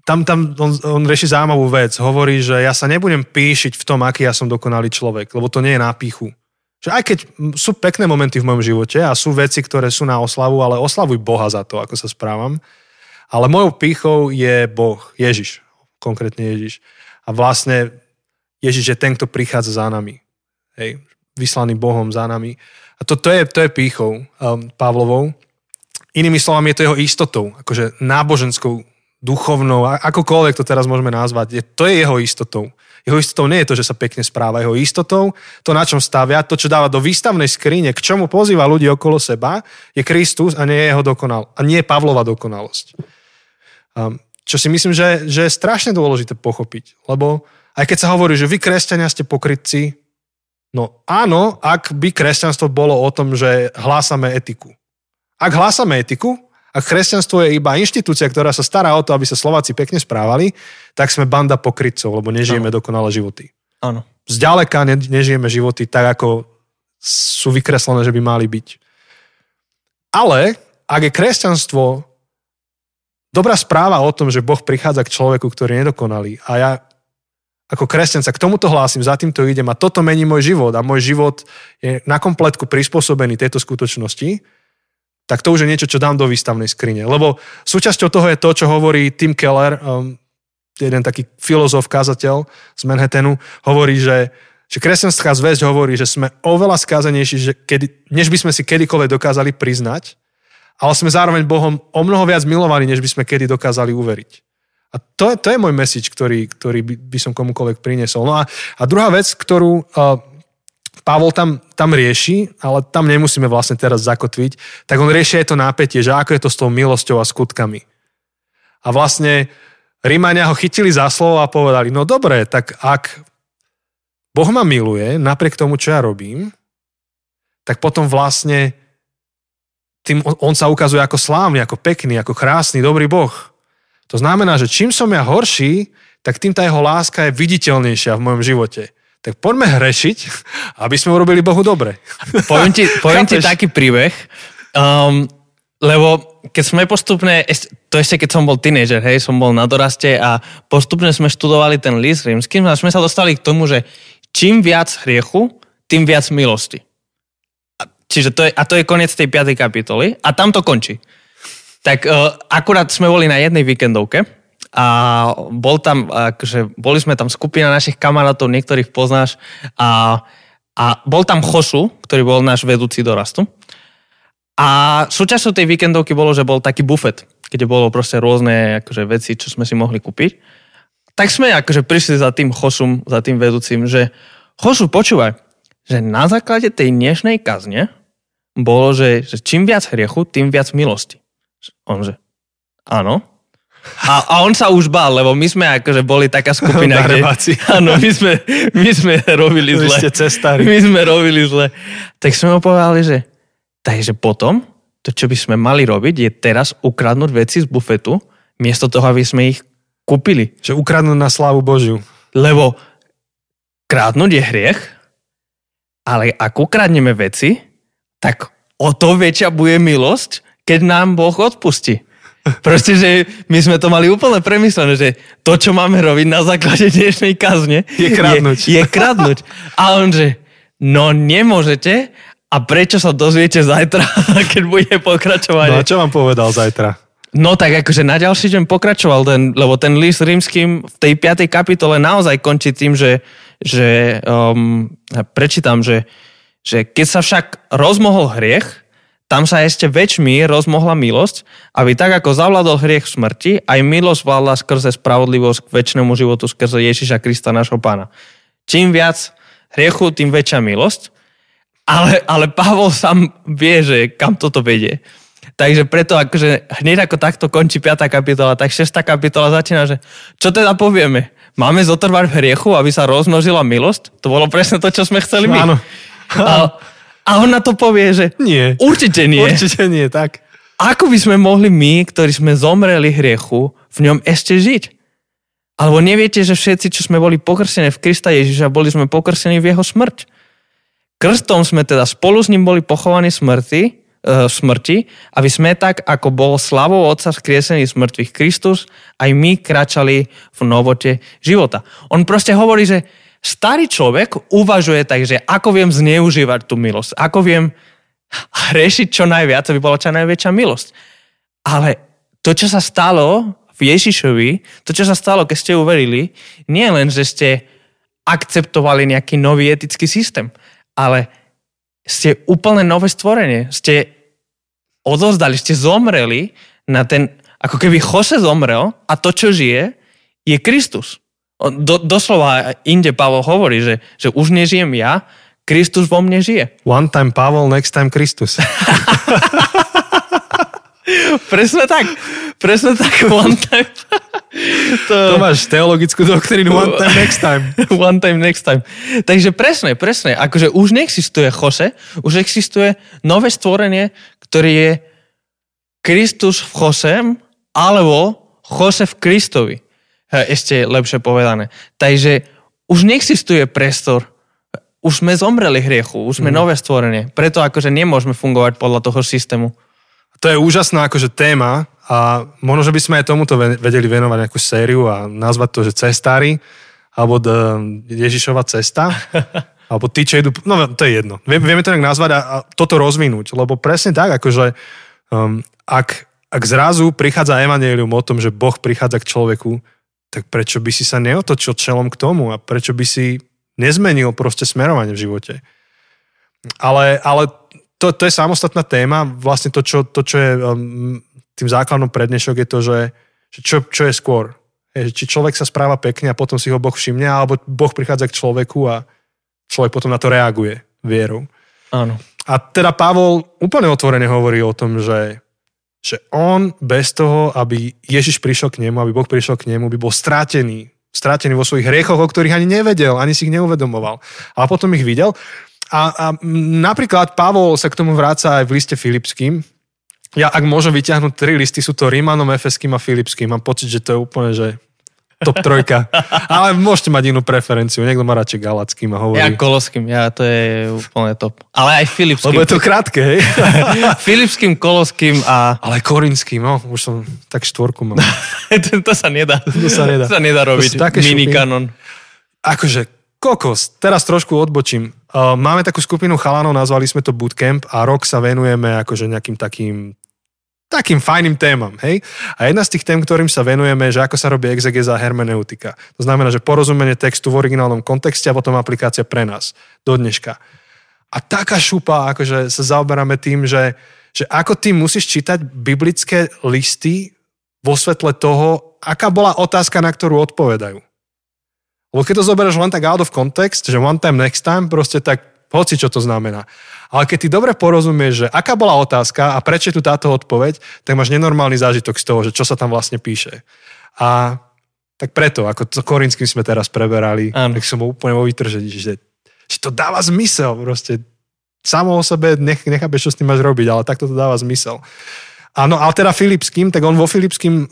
tam, tam on, on rieši zaujímavú vec. Hovorí, že ja sa nebudem píšiť v tom, aký ja som dokonalý človek, lebo to nie je na píchu. Že aj keď sú pekné momenty v mojom živote a sú veci, ktoré sú na oslavu, ale oslavuj Boha za to, ako sa správam. Ale mojou pýchou je Boh, Ježiš, konkrétne Ježiš. A vlastne Ježiš je ten, kto prichádza za nami. Hej, vyslaný Bohom za nami. A to, to, je, to je pýchou um, Pavlovou. Inými slovami je to jeho istotou, akože náboženskou, duchovnou, akokoľvek to teraz môžeme nazvať. Je, to je jeho istotou. Jeho istotou nie je to, že sa pekne správa. Jeho istotou, to na čom stavia, to, čo dáva do výstavnej skrine, k čomu pozýva ľudí okolo seba, je Kristus a nie je jeho dokonal, a nie je Pavlova dokonalosť. Um, čo si myslím, že, že je strašne dôležité pochopiť. Lebo aj keď sa hovorí, že vy kresťania ste pokrytci, no áno, ak by kresťanstvo bolo o tom, že hlásame etiku. Ak hlásame etiku, ak kresťanstvo je iba inštitúcia, ktorá sa stará o to, aby sa Slováci pekne správali, tak sme banda pokrytcov, lebo nežijeme ano. dokonale životy. Áno. Zďaleka ne, nežijeme životy tak, ako sú vykreslené, že by mali byť. Ale ak je kresťanstvo dobrá správa o tom, že Boh prichádza k človeku, ktorý je nedokonalý a ja ako kresťan sa k tomuto hlásim, za týmto idem a toto mení môj život a môj život je na kompletku prispôsobený tejto skutočnosti, tak to už je niečo, čo dám do výstavnej skrine. Lebo súčasťou toho je to, čo hovorí Tim Keller, um, jeden taký filozof, kazateľ z Manhattanu, hovorí, že, že kresťanská zväzť hovorí, že sme oveľa skázanejší, že kedy, než by sme si kedykoľvek dokázali priznať, ale sme zároveň Bohom o mnoho viac milovaní, než by sme kedy dokázali uveriť. A to, to je môj message, ktorý, ktorý by, som komukoľvek priniesol. No a, a druhá vec, ktorú Pavol tam, tam rieši, ale tam nemusíme vlastne teraz zakotviť, tak on rieši aj to nápetie, že ako je to s tou milosťou a skutkami. A vlastne Rímania ho chytili za slovo a povedali, no dobre, tak ak Boh ma miluje, napriek tomu, čo ja robím, tak potom vlastne tým on sa ukazuje ako slávny, ako pekný, ako krásny, dobrý Boh. To znamená, že čím som ja horší, tak tým tá jeho láska je viditeľnejšia v mojom živote tak poďme hrešiť, aby sme urobili Bohu dobre. Poviem ti, poviem ti taký príbeh, um, lebo keď sme postupne, to ešte keď som bol tínedžer, hej, som bol na doraste a postupne sme študovali ten list rímsky a sme sa dostali k tomu, že čím viac hriechu, tým viac milosti. A, čiže to je, a to je koniec tej 5. kapitoly a tam to končí. Tak uh, akurát sme boli na jednej víkendovke a bol tam, akože boli sme tam skupina našich kamarátov, niektorých poznáš a, a bol tam Chošu, ktorý bol náš vedúci dorastu. A súčasťou tej víkendovky bolo, že bol taký bufet, kde bolo proste rôzne akože, veci, čo sme si mohli kúpiť. Tak sme akože prišli za tým Chošum, za tým vedúcim, že Chošu, počúvaj, že na základe tej dnešnej kazne bolo, že, že čím viac hriechu, tým viac milosti. On že, áno, a, a on sa už bál, lebo my sme akože boli taká skupina, kde... Áno, my sme, my sme robili zle. ste cestári. My sme robili zle. Tak sme mu povedali, že takže potom, to čo by sme mali robiť, je teraz ukradnúť veci z bufetu, miesto toho, aby sme ich kúpili. Že ukradnúť na slávu Božiu. Lebo krádnuť je hriech, ale ak ukradneme veci, tak o to väčšia bude milosť, keď nám Boh odpustí. Proste, že my sme to mali úplne premyslené, že to, čo máme robiť na základe dnešnej kazne, je kradnúť. Je, je kradnúť. A on, že no nemôžete a prečo sa dozviete zajtra, keď bude pokračovať. No a čo vám povedal zajtra? No tak akože na ďalší deň pokračoval, ten, lebo ten list rímským v tej 5. kapitole naozaj končí tým, že, že um, prečítam, že že keď sa však rozmohol hriech, tam sa ešte väčšmi rozmohla milosť, aby tak ako zavládol hriech v smrti, aj milosť vládla skrze spravodlivosť k väčšnému životu skrze Ježiša Krista, nášho pána. Čím viac hriechu, tým väčšia milosť. Ale, ale Pavol sám vie, že kam toto vedie. Takže preto akože hneď ako takto končí 5. kapitola, tak 6. kapitola začína, že čo teda povieme? Máme zotrvať v hriechu, aby sa rozmnožila milosť? To bolo presne to, čo sme chceli my. Áno. A, a on na to povie, že Nie. určite nie. Určite nie, tak. Ako by sme mohli my, ktorí sme zomreli hriechu, v ňom ešte žiť? Alebo neviete, že všetci, čo sme boli pokrstení v Krista Ježiša, boli sme pokrstení v jeho smrť. Krstom sme teda spolu s ním boli pochovaní smrti, e, smrti, aby sme tak, ako bol slavou Otca skriesený z mŕtvych Kristus, aj my kračali v novote života. On proste hovorí, že starý človek uvažuje tak, že ako viem zneužívať tú milosť, ako viem hrešiť čo najviac, aby bola čo najväčšia milosť. Ale to, čo sa stalo v Ježišovi, to, čo sa stalo, keď ste uverili, nie len, že ste akceptovali nejaký nový etický systém, ale ste úplne nové stvorenie. Ste odozdali, ste zomreli na ten, ako keby Jose zomrel a to, čo žije, je Kristus. Do, doslova inde Pavol hovorí, že, že už nežijem ja, Kristus vo mne žije. One time Pavol, next time Kristus. Presne tak. Presne tak. One time. To máš teologickú doktrínu one time, next time. One time, next time. Takže presne, presne. Akože už neexistuje Jose, už existuje nové stvorenie, ktorý je Kristus v Josem, alebo Jose v Kristovi. Ešte lepšie povedané. Takže už neexistuje priestor. Už sme zomreli hriechu, už sme mm. nové stvorenie. Preto akože nemôžeme fungovať podľa toho systému. To je úžasná akože téma a možno, že by sme aj tomuto ve- vedeli venovať nejakú sériu a nazvať to, že cestári, alebo Ježišova cesta, alebo tí, čo idú, no to je jedno. Vie- Vieme to nejak nazvať a, a toto rozvinúť, lebo presne tak, akože um, ak, ak zrazu prichádza evanelium o tom, že Boh prichádza k človeku, tak prečo by si sa neotočil čelom k tomu a prečo by si nezmenil proste smerovanie v živote. Ale, ale to, to je samostatná téma. Vlastne to, čo, to, čo je um, tým základnom prednešok, je to, že, že čo, čo je skôr. Je, či človek sa správa pekne a potom si ho Boh všimne, alebo Boh prichádza k človeku a človek potom na to reaguje vierou. Áno. A teda Pavol úplne otvorene hovorí o tom, že, že on bez toho, aby Ježiš prišiel k nemu, aby Boh prišiel k nemu, by bol strátený. Strátený vo svojich hriechoch, o ktorých ani nevedel, ani si ich neuvedomoval. A potom ich videl. A, a napríklad Pavol sa k tomu vráca aj v liste Filipským. Ja, ak môžem vyťahnuť tri listy, sú to Rímanom, Efeským a Filipským. Mám pocit, že to je úplne, že top trojka. Ale môžete mať inú preferenciu. Niekto má radšej Galackým a hovorí... Ja Koloským, ja to je úplne top. Ale aj Filipským. Lebo je to krátke, hej? Filipským, Koloským a... Ale Korinským, no, už som tak štvorku mám. to, to sa nedá. To sa nedá. To sa nedá robiť. To také šupy. Minikanon. Akože kokos, teraz trošku odbočím. Uh, máme takú skupinu chalanov, nazvali sme to Bootcamp a rok sa venujeme akože nejakým takým takým fajným témam, hej? A jedna z tých tém, ktorým sa venujeme, že ako sa robí exegeza a hermeneutika. To znamená, že porozumenie textu v originálnom kontexte a potom aplikácia pre nás do dneška. A taká šupa, akože sa zaoberáme tým, že, že ako ty musíš čítať biblické listy vo svetle toho, aká bola otázka, na ktorú odpovedajú. Lebo keď to zoberieš len tak out of context, že one time, next time, proste tak hoci čo to znamená. Ale keď ty dobre porozumieš, že aká bola otázka a prečo je tu táto odpoveď, tak máš nenormálny zážitok z toho, že čo sa tam vlastne píše. A tak preto, ako to Korinským sme teraz preberali, Áno. tak som úplne vo vytržení, že, že to dáva zmysel proste. Samo o sebe nech, nechápeš, čo s tým máš robiť, ale takto to dáva zmysel. Áno, ale teda Filipským, tak on vo Filipským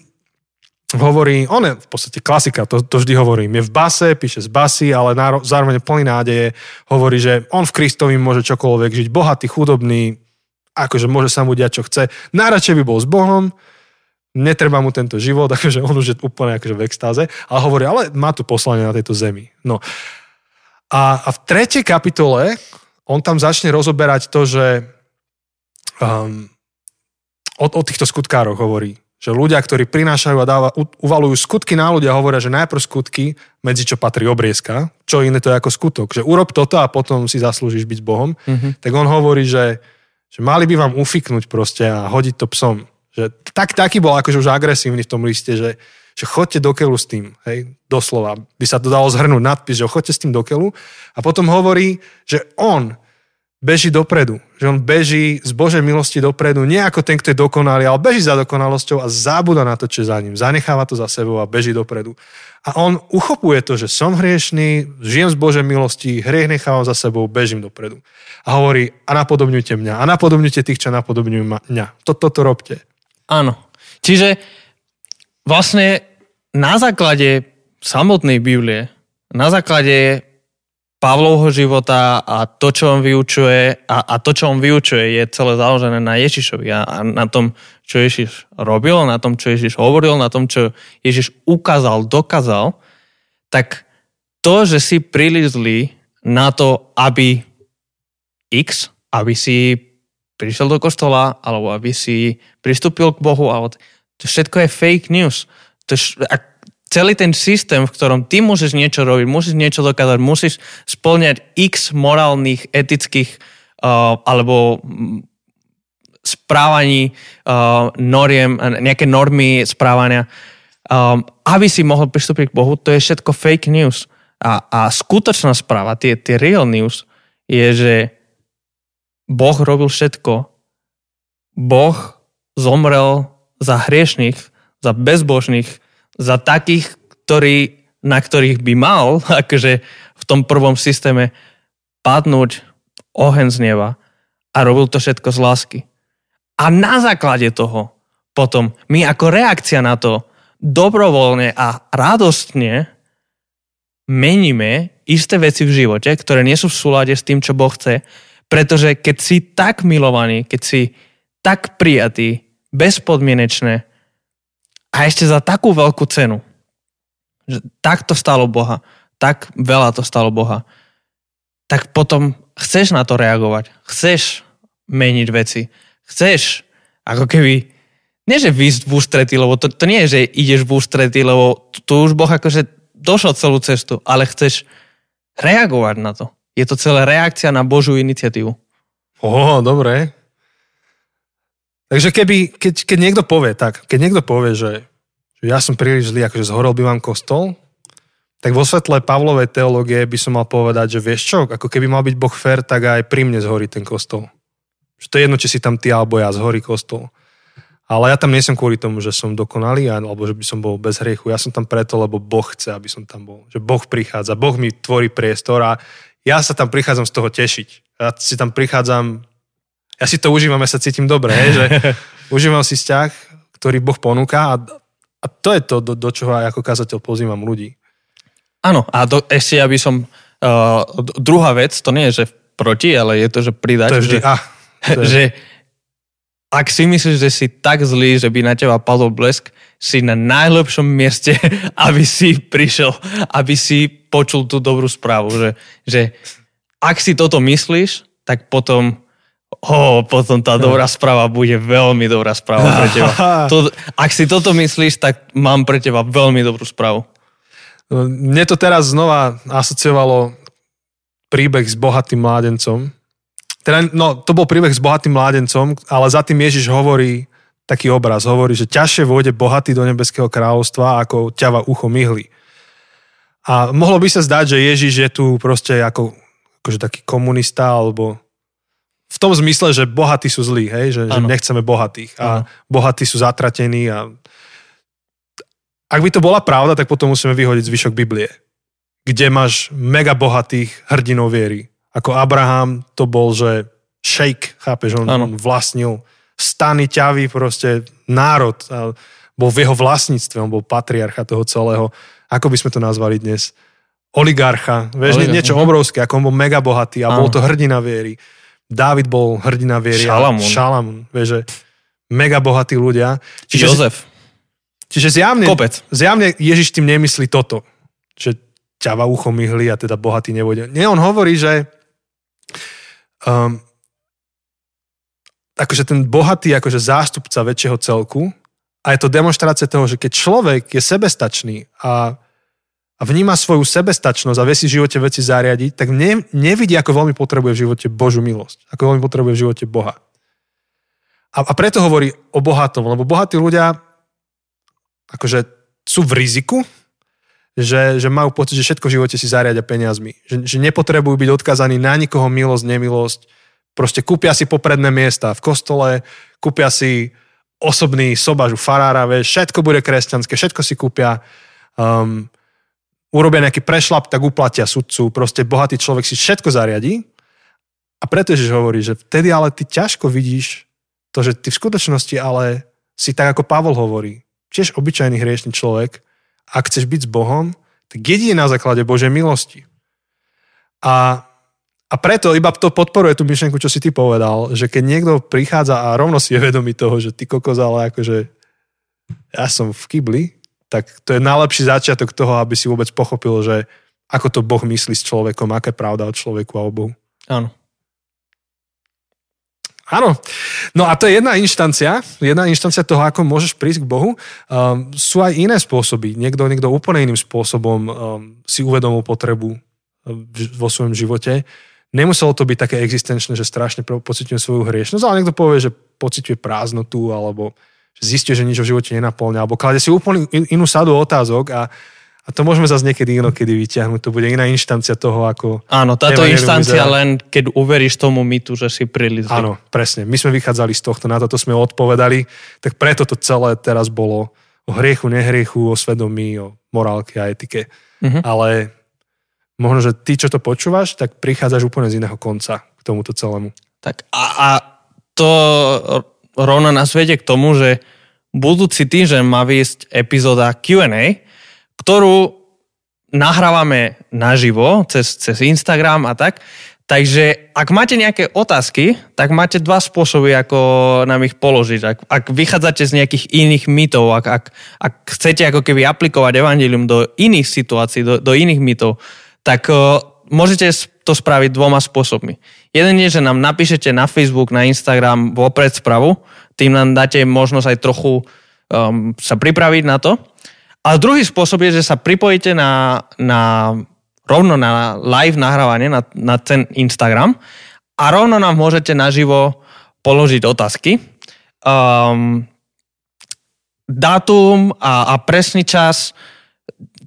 hovorí, on je v podstate klasika, to, to vždy hovorím, je v base, píše z basy, ale náro, zároveň plný nádeje, hovorí, že on v Kristovi môže čokoľvek žiť, bohatý, chudobný, akože môže sa mu diať, čo chce. Najradšej by bol s Bohom, netreba mu tento život, akože on už je úplne akože v extáze, ale hovorí, ale má tu poslanie na tejto zemi. No. A, a v tretej kapitole on tam začne rozoberať to, že um, o, o týchto skutkároch hovorí, Že ľudia, ktorí prinášajú a dáva, uvalujú skutky na ľudia, hovoria, že najprv skutky, medzi čo patrí obriezka, čo iné to je ako skutok. Že urob toto a potom si zaslúžiš byť Bohom. Mm-hmm. Tak on hovorí, že, že mali by vám ufiknúť proste a hodiť to psom. Že tak, taký bol akože už agresívny v tom liste, že, že chodte do keľu s tým, hej, doslova. By sa to dalo zhrnúť nadpis, že chodte s tým do keľu. A potom hovorí, že on beží dopredu. Že on beží z Božej milosti dopredu, nie ako ten, kto je dokonalý, ale beží za dokonalosťou a zabúda na to, čo je za ním. Zanecháva to za sebou a beží dopredu. A on uchopuje to, že som hriešný, žijem z Božej milosti, hriech nechávam za sebou, bežím dopredu. A hovorí, a napodobňujte mňa, a napodobňujte tých, čo napodobňujú mňa. Toto to robte. Áno. Čiže vlastne na základe samotnej Biblie, na základe Pavlovho života a to, čo on vyučuje a, a to, čo on vyučuje, je celé založené na Ježišovi a, a na tom, čo Ježiš robil, na tom, čo Ježiš hovoril, na tom, čo Ježiš ukázal, dokázal, tak to, že si príliš zlý na to, aby X, aby si prišiel do kostola, alebo aby si pristúpil k Bohu, alebo to všetko je fake news. To, celý ten systém, v ktorom ty môžeš niečo robiť, musíš niečo dokázať, musíš splňať x morálnych, etických uh, alebo mm, správaní uh, noriem, nejaké normy správania, um, aby si mohol pristúpiť k Bohu, to je všetko fake news. A, a skutočná správa, tie, tie real news, je, že Boh robil všetko. Boh zomrel za hriešných, za bezbožných, za takých, ktorí, na ktorých by mal akože v tom prvom systéme padnúť oheň z neba a robil to všetko z lásky. A na základe toho potom my ako reakcia na to dobrovoľne a radostne meníme isté veci v živote, ktoré nie sú v súlade s tým, čo Boh chce, pretože keď si tak milovaný, keď si tak prijatý, bezpodmienečné, a ešte za takú veľkú cenu. Že tak to stalo Boha. Tak veľa to stalo Boha. Tak potom chceš na to reagovať. Chceš meniť veci. Chceš ako keby nie, že výsť v ústretí, lebo to, to nie je, že ideš v ústretí, lebo tu, tu už Boh akože došol celú cestu, ale chceš reagovať na to. Je to celá reakcia na Božú iniciatívu. Oho, dobre. Takže keby, keď, keď niekto povie tak, keď niekto povie, že, že ja som príliš zlý, akože zhorel by vám kostol, tak vo svetle Pavlovej teológie by som mal povedať, že vieš čo, ako keby mal byť Boh fér, tak aj pri mne zhorí ten kostol. Že to je jedno, či si tam ty alebo ja, zhorí kostol. Ale ja tam nie som kvôli tomu, že som dokonalý, alebo že by som bol bez hriechu. Ja som tam preto, lebo Boh chce, aby som tam bol. Že Boh prichádza, Boh mi tvorí priestor a ja sa tam prichádzam z toho tešiť. Ja si tam prichádzam ja si to užívam, ja sa cítim dobre, hej, že užívam si vzťah, ktorý Boh ponúka a, a to je to, do, do čoho aj ako kazateľ pozývam ľudí. Áno, a do, ešte aby som... Uh, druhá vec, to nie je, že proti, ale je to, že pridať. To je vždy, že, ah, to je... že ak si myslíš, že si tak zlý, že by na teba padol blesk, si na najlepšom mieste, aby si prišiel, aby si počul tú dobrú správu. Že, že ak si toto myslíš, tak potom oh, potom tá dobrá správa bude veľmi dobrá správa pre teba. To, ak si toto myslíš, tak mám pre teba veľmi dobrú správu. No, mne to teraz znova asociovalo príbeh s bohatým mládencom. Teda, no, to bol príbeh s bohatým mládencom, ale za tým Ježiš hovorí taký obraz. Hovorí, že ťažšie vôjde bohatý do nebeského kráľovstva, ako ťava ucho myhly. A mohlo by sa zdať, že Ježiš je tu proste ako akože taký komunista alebo v tom zmysle, že bohatí sú zlí, hej? Že, že nechceme bohatých a ano. bohatí sú zatratení a ak by to bola pravda, tak potom musíme vyhodiť zvyšok Biblie, kde máš mega bohatých hrdinov viery. Ako Abraham to bol, že šejk, chápeš, on, on vlastnil stany ťavy, proste národ. A bol v jeho vlastníctve, on bol patriarcha toho celého. Ako by sme to nazvali dnes? Oligarcha, vieš, Oligarcha. niečo obrovské, ako on bol mega bohatý a ano. bol to hrdina viery. Dávid bol hrdina viery. Šalamún. Šalamún, vieš, že mega bohatí ľudia. Čiže, Jozef. Čiže zjavne, Kopec. zjavne Ježiš tým nemyslí toto, že ťava ucho myhli a teda bohatý nebude. Nie, on hovorí, že um, akože ten bohatý akože zástupca väčšieho celku A je to demonstrácia toho, že keď človek je sebestačný a, a vníma svoju sebestačnosť a vie si v živote veci zariadiť, tak ne, nevidí, ako veľmi potrebuje v živote Božú milosť. Ako veľmi potrebuje v živote Boha. A, a preto hovorí o bohatom, lebo bohatí ľudia akože sú v riziku, že, že majú pocit, že všetko v živote si zariadia peniazmi. Že, že nepotrebujú byť odkazaní na nikoho milosť, nemilosť. Proste kúpia si popredné miesta v kostole, kúpia si osobný sobažu farára, vieš, všetko bude kresťanské, všetko si kúpia, um, urobia nejaký prešlap, tak uplatia sudcu, proste bohatý človek si všetko zariadí. A preto Ježiš hovorí, že vtedy ale ty ťažko vidíš to, že ty v skutočnosti ale si tak, ako Pavol hovorí, tiež obyčajný hriešný človek, ak chceš byť s Bohom, tak jedine na základe Božej milosti. A a preto iba to podporuje tú myšlenku, čo si ty povedal, že keď niekto prichádza a rovno si je vedomý toho, že ty kokos, ale akože ja som v kibli, tak to je najlepší začiatok toho, aby si vôbec pochopil, že ako to Boh myslí s človekom, aká je pravda o človeku a o Bohu. Áno. Áno. No a to je jedna inštancia, jedna inštancia toho, ako môžeš prísť k Bohu. Um, sú aj iné spôsoby. Niekto, niekto úplne iným spôsobom um, si uvedomil potrebu um, vo svojom živote nemuselo to byť také existenčné, že strašne pociťujem svoju hriešnosť, ale niekto povie, že pociťuje prázdnotu, alebo že zistí, že nič v živote nenaplňa, alebo klade si úplne inú sadu otázok a, a to môžeme zase niekedy inokedy vyťahnuť. To bude iná inštancia toho, ako... Áno, táto inštancia vyzerá. len, keď uveríš tomu mitu, že si prilizli. Áno, presne. My sme vychádzali z tohto, na toto sme odpovedali, tak preto to celé teraz bolo o hriechu, nehriechu, o svedomí, o morálke a etike. Mm-hmm. Ale možno, že ty, čo to počúvaš, tak prichádzaš úplne z iného konca k tomuto celému. Tak a, a to rovno nás vedie k tomu, že budúci týždeň má výjsť epizóda Q&A, ktorú nahrávame naživo cez, cez Instagram a tak. Takže ak máte nejaké otázky, tak máte dva spôsoby, ako nám ich položiť. Ak, ak vychádzate z nejakých iných mytov, ak, ak, ak chcete ako keby aplikovať evanilium do iných situácií, do, do iných mytov, tak uh, môžete to spraviť dvoma spôsobmi. Jeden je, že nám napíšete na Facebook, na Instagram vopred spravu, tým nám dáte možnosť aj trochu um, sa pripraviť na to. A druhý spôsob je, že sa pripojíte na, na rovno na live nahrávanie na, na ten Instagram a rovno nám môžete naživo položiť otázky. Um, dátum a, a presný čas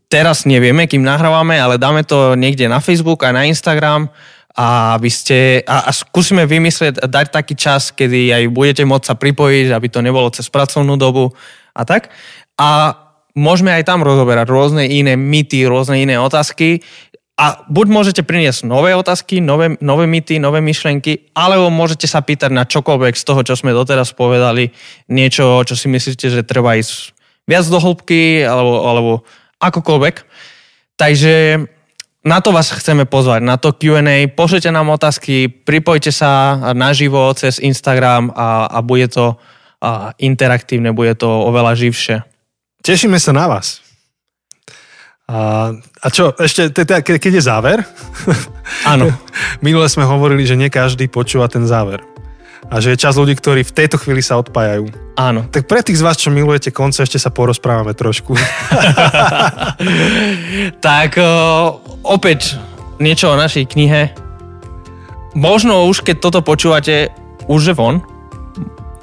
teraz nevieme, kým nahrávame, ale dáme to niekde na Facebook a na Instagram a vy ste, a, a skúsime vymyslieť, dať taký čas, kedy aj budete môcť sa pripojiť, aby to nebolo cez pracovnú dobu a tak. A môžeme aj tam rozoberať rôzne iné mýty, rôzne iné otázky a buď môžete priniesť nové otázky, nové, nové mýty, nové myšlenky, alebo môžete sa pýtať na čokoľvek z toho, čo sme doteraz povedali, niečo, čo si myslíte, že treba ísť viac do hĺbky, alebo, alebo akokoľvek. Takže na to vás chceme pozvať, na to Q&A. Pošlite nám otázky, pripojte sa naživo cez Instagram a, a bude to a interaktívne, bude to oveľa živšie. Tešíme sa na vás. A, a čo, ešte, teda, keď je záver? Áno. Minule sme hovorili, že nie každý počúva ten záver a že je čas ľudí, ktorí v tejto chvíli sa odpájajú. Áno. Tak pre tých z vás, čo milujete konce, ešte sa porozprávame trošku. tak opäť niečo o našej knihe. Možno už keď toto počúvate, už je von,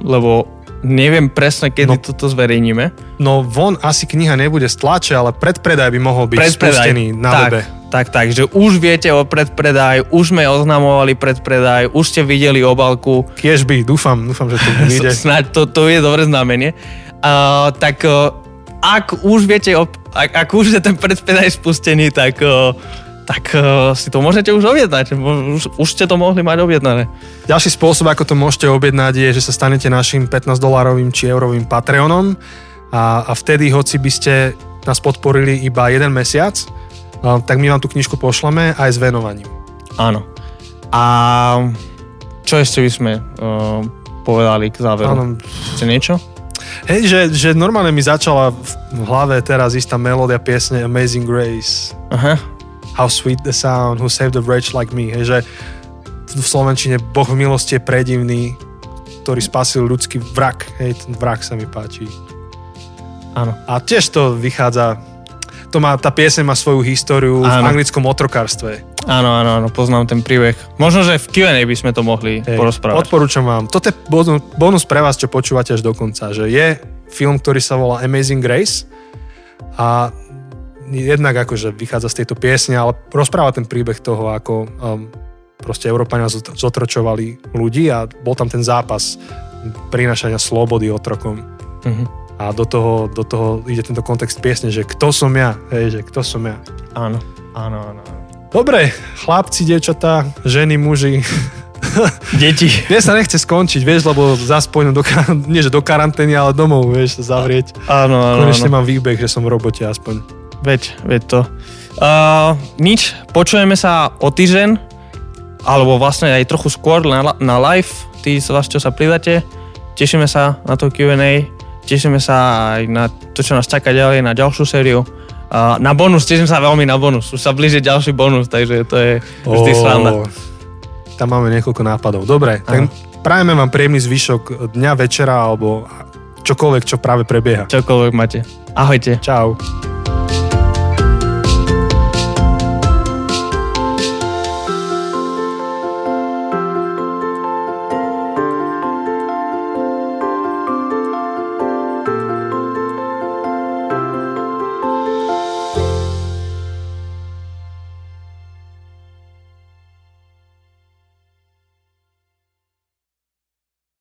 lebo neviem presne, kedy no, toto zverejníme. No von asi kniha nebude stlače, ale predpredaj by mohol byť predpredaj. spustený na tak, webe. Tak, tak, že už viete o predpredaj, už sme oznamovali predpredaj, už ste videli obalku. Kiež by, dúfam, dúfam, že to vyjde. Snáď to, to je dobré znamenie. Uh, tak uh, ak už viete, ak, ak už je ten predpredaj spustený, tak uh, tak uh, si to môžete už objednať. Už, už ste to mohli mať objednané. Ďalší spôsob, ako to môžete objednať, je, že sa stanete našim 15-dolárovým či eurovým Patreonom a, a vtedy, hoci by ste nás podporili iba jeden mesiac, uh, tak my vám tú knižku pošleme aj s venovaním. Áno. A čo ešte by sme uh, povedali k záveru? Áno. Ešte niečo? Hej, že, že normálne mi začala v hlave teraz istá melódia piesne Amazing Grace. Aha How sweet the sound, who saved a wretch like me. Hej, že v Slovenčine Boh v milosti je predivný, ktorý spasil ľudský vrak. Hej, ten vrak sa mi páči. áno. A tiež to vychádza, to má, tá pieseň má svoju históriu v Áno. anglickom otrokárstve. Áno, áno, áno, poznám ten príbeh. Možno, že v Q&A by sme to mohli Hej, porozprávať. Odporúčam vám. Toto je bonus pre vás, čo počúvate až do konca, že je film, ktorý sa volá Amazing Grace a jednak akože vychádza z tejto piesne, ale rozpráva ten príbeh toho, ako um, proste Európania zot- zotročovali ľudí a bol tam ten zápas prinášania slobody otrokom. Mhm. A do toho, do toho ide tento kontext piesne, že kto som ja, hej, že kto som ja. Áno, áno, áno. Dobre, chlapci, dievčatá, ženy, muži, Deti. Mne sa nechce skončiť, vieš, lebo pôjdem do, nie že do karantény, ale domov, vieš, zavrieť. Áno, áno, Konečne áno. mám výbeh, že som v robote aspoň. Veď, veď to. Uh, nič, počujeme sa o týždeň, alebo vlastne aj trochu skôr na, na live, tí z vás, čo sa pridáte. Tešíme sa na to Q&A, tešíme sa aj na to, čo nás čaká ďalej, na ďalšiu sériu. Uh, na bonus, teším sa veľmi na bonus. Už sa blíži ďalší bonus, takže to je vždy Ó, sranda. Tam máme niekoľko nápadov. Dobre, tak prajeme vám príjemný zvyšok dňa, večera alebo čokoľvek, čo práve prebieha. Čokoľvek máte. Ahojte. Čau.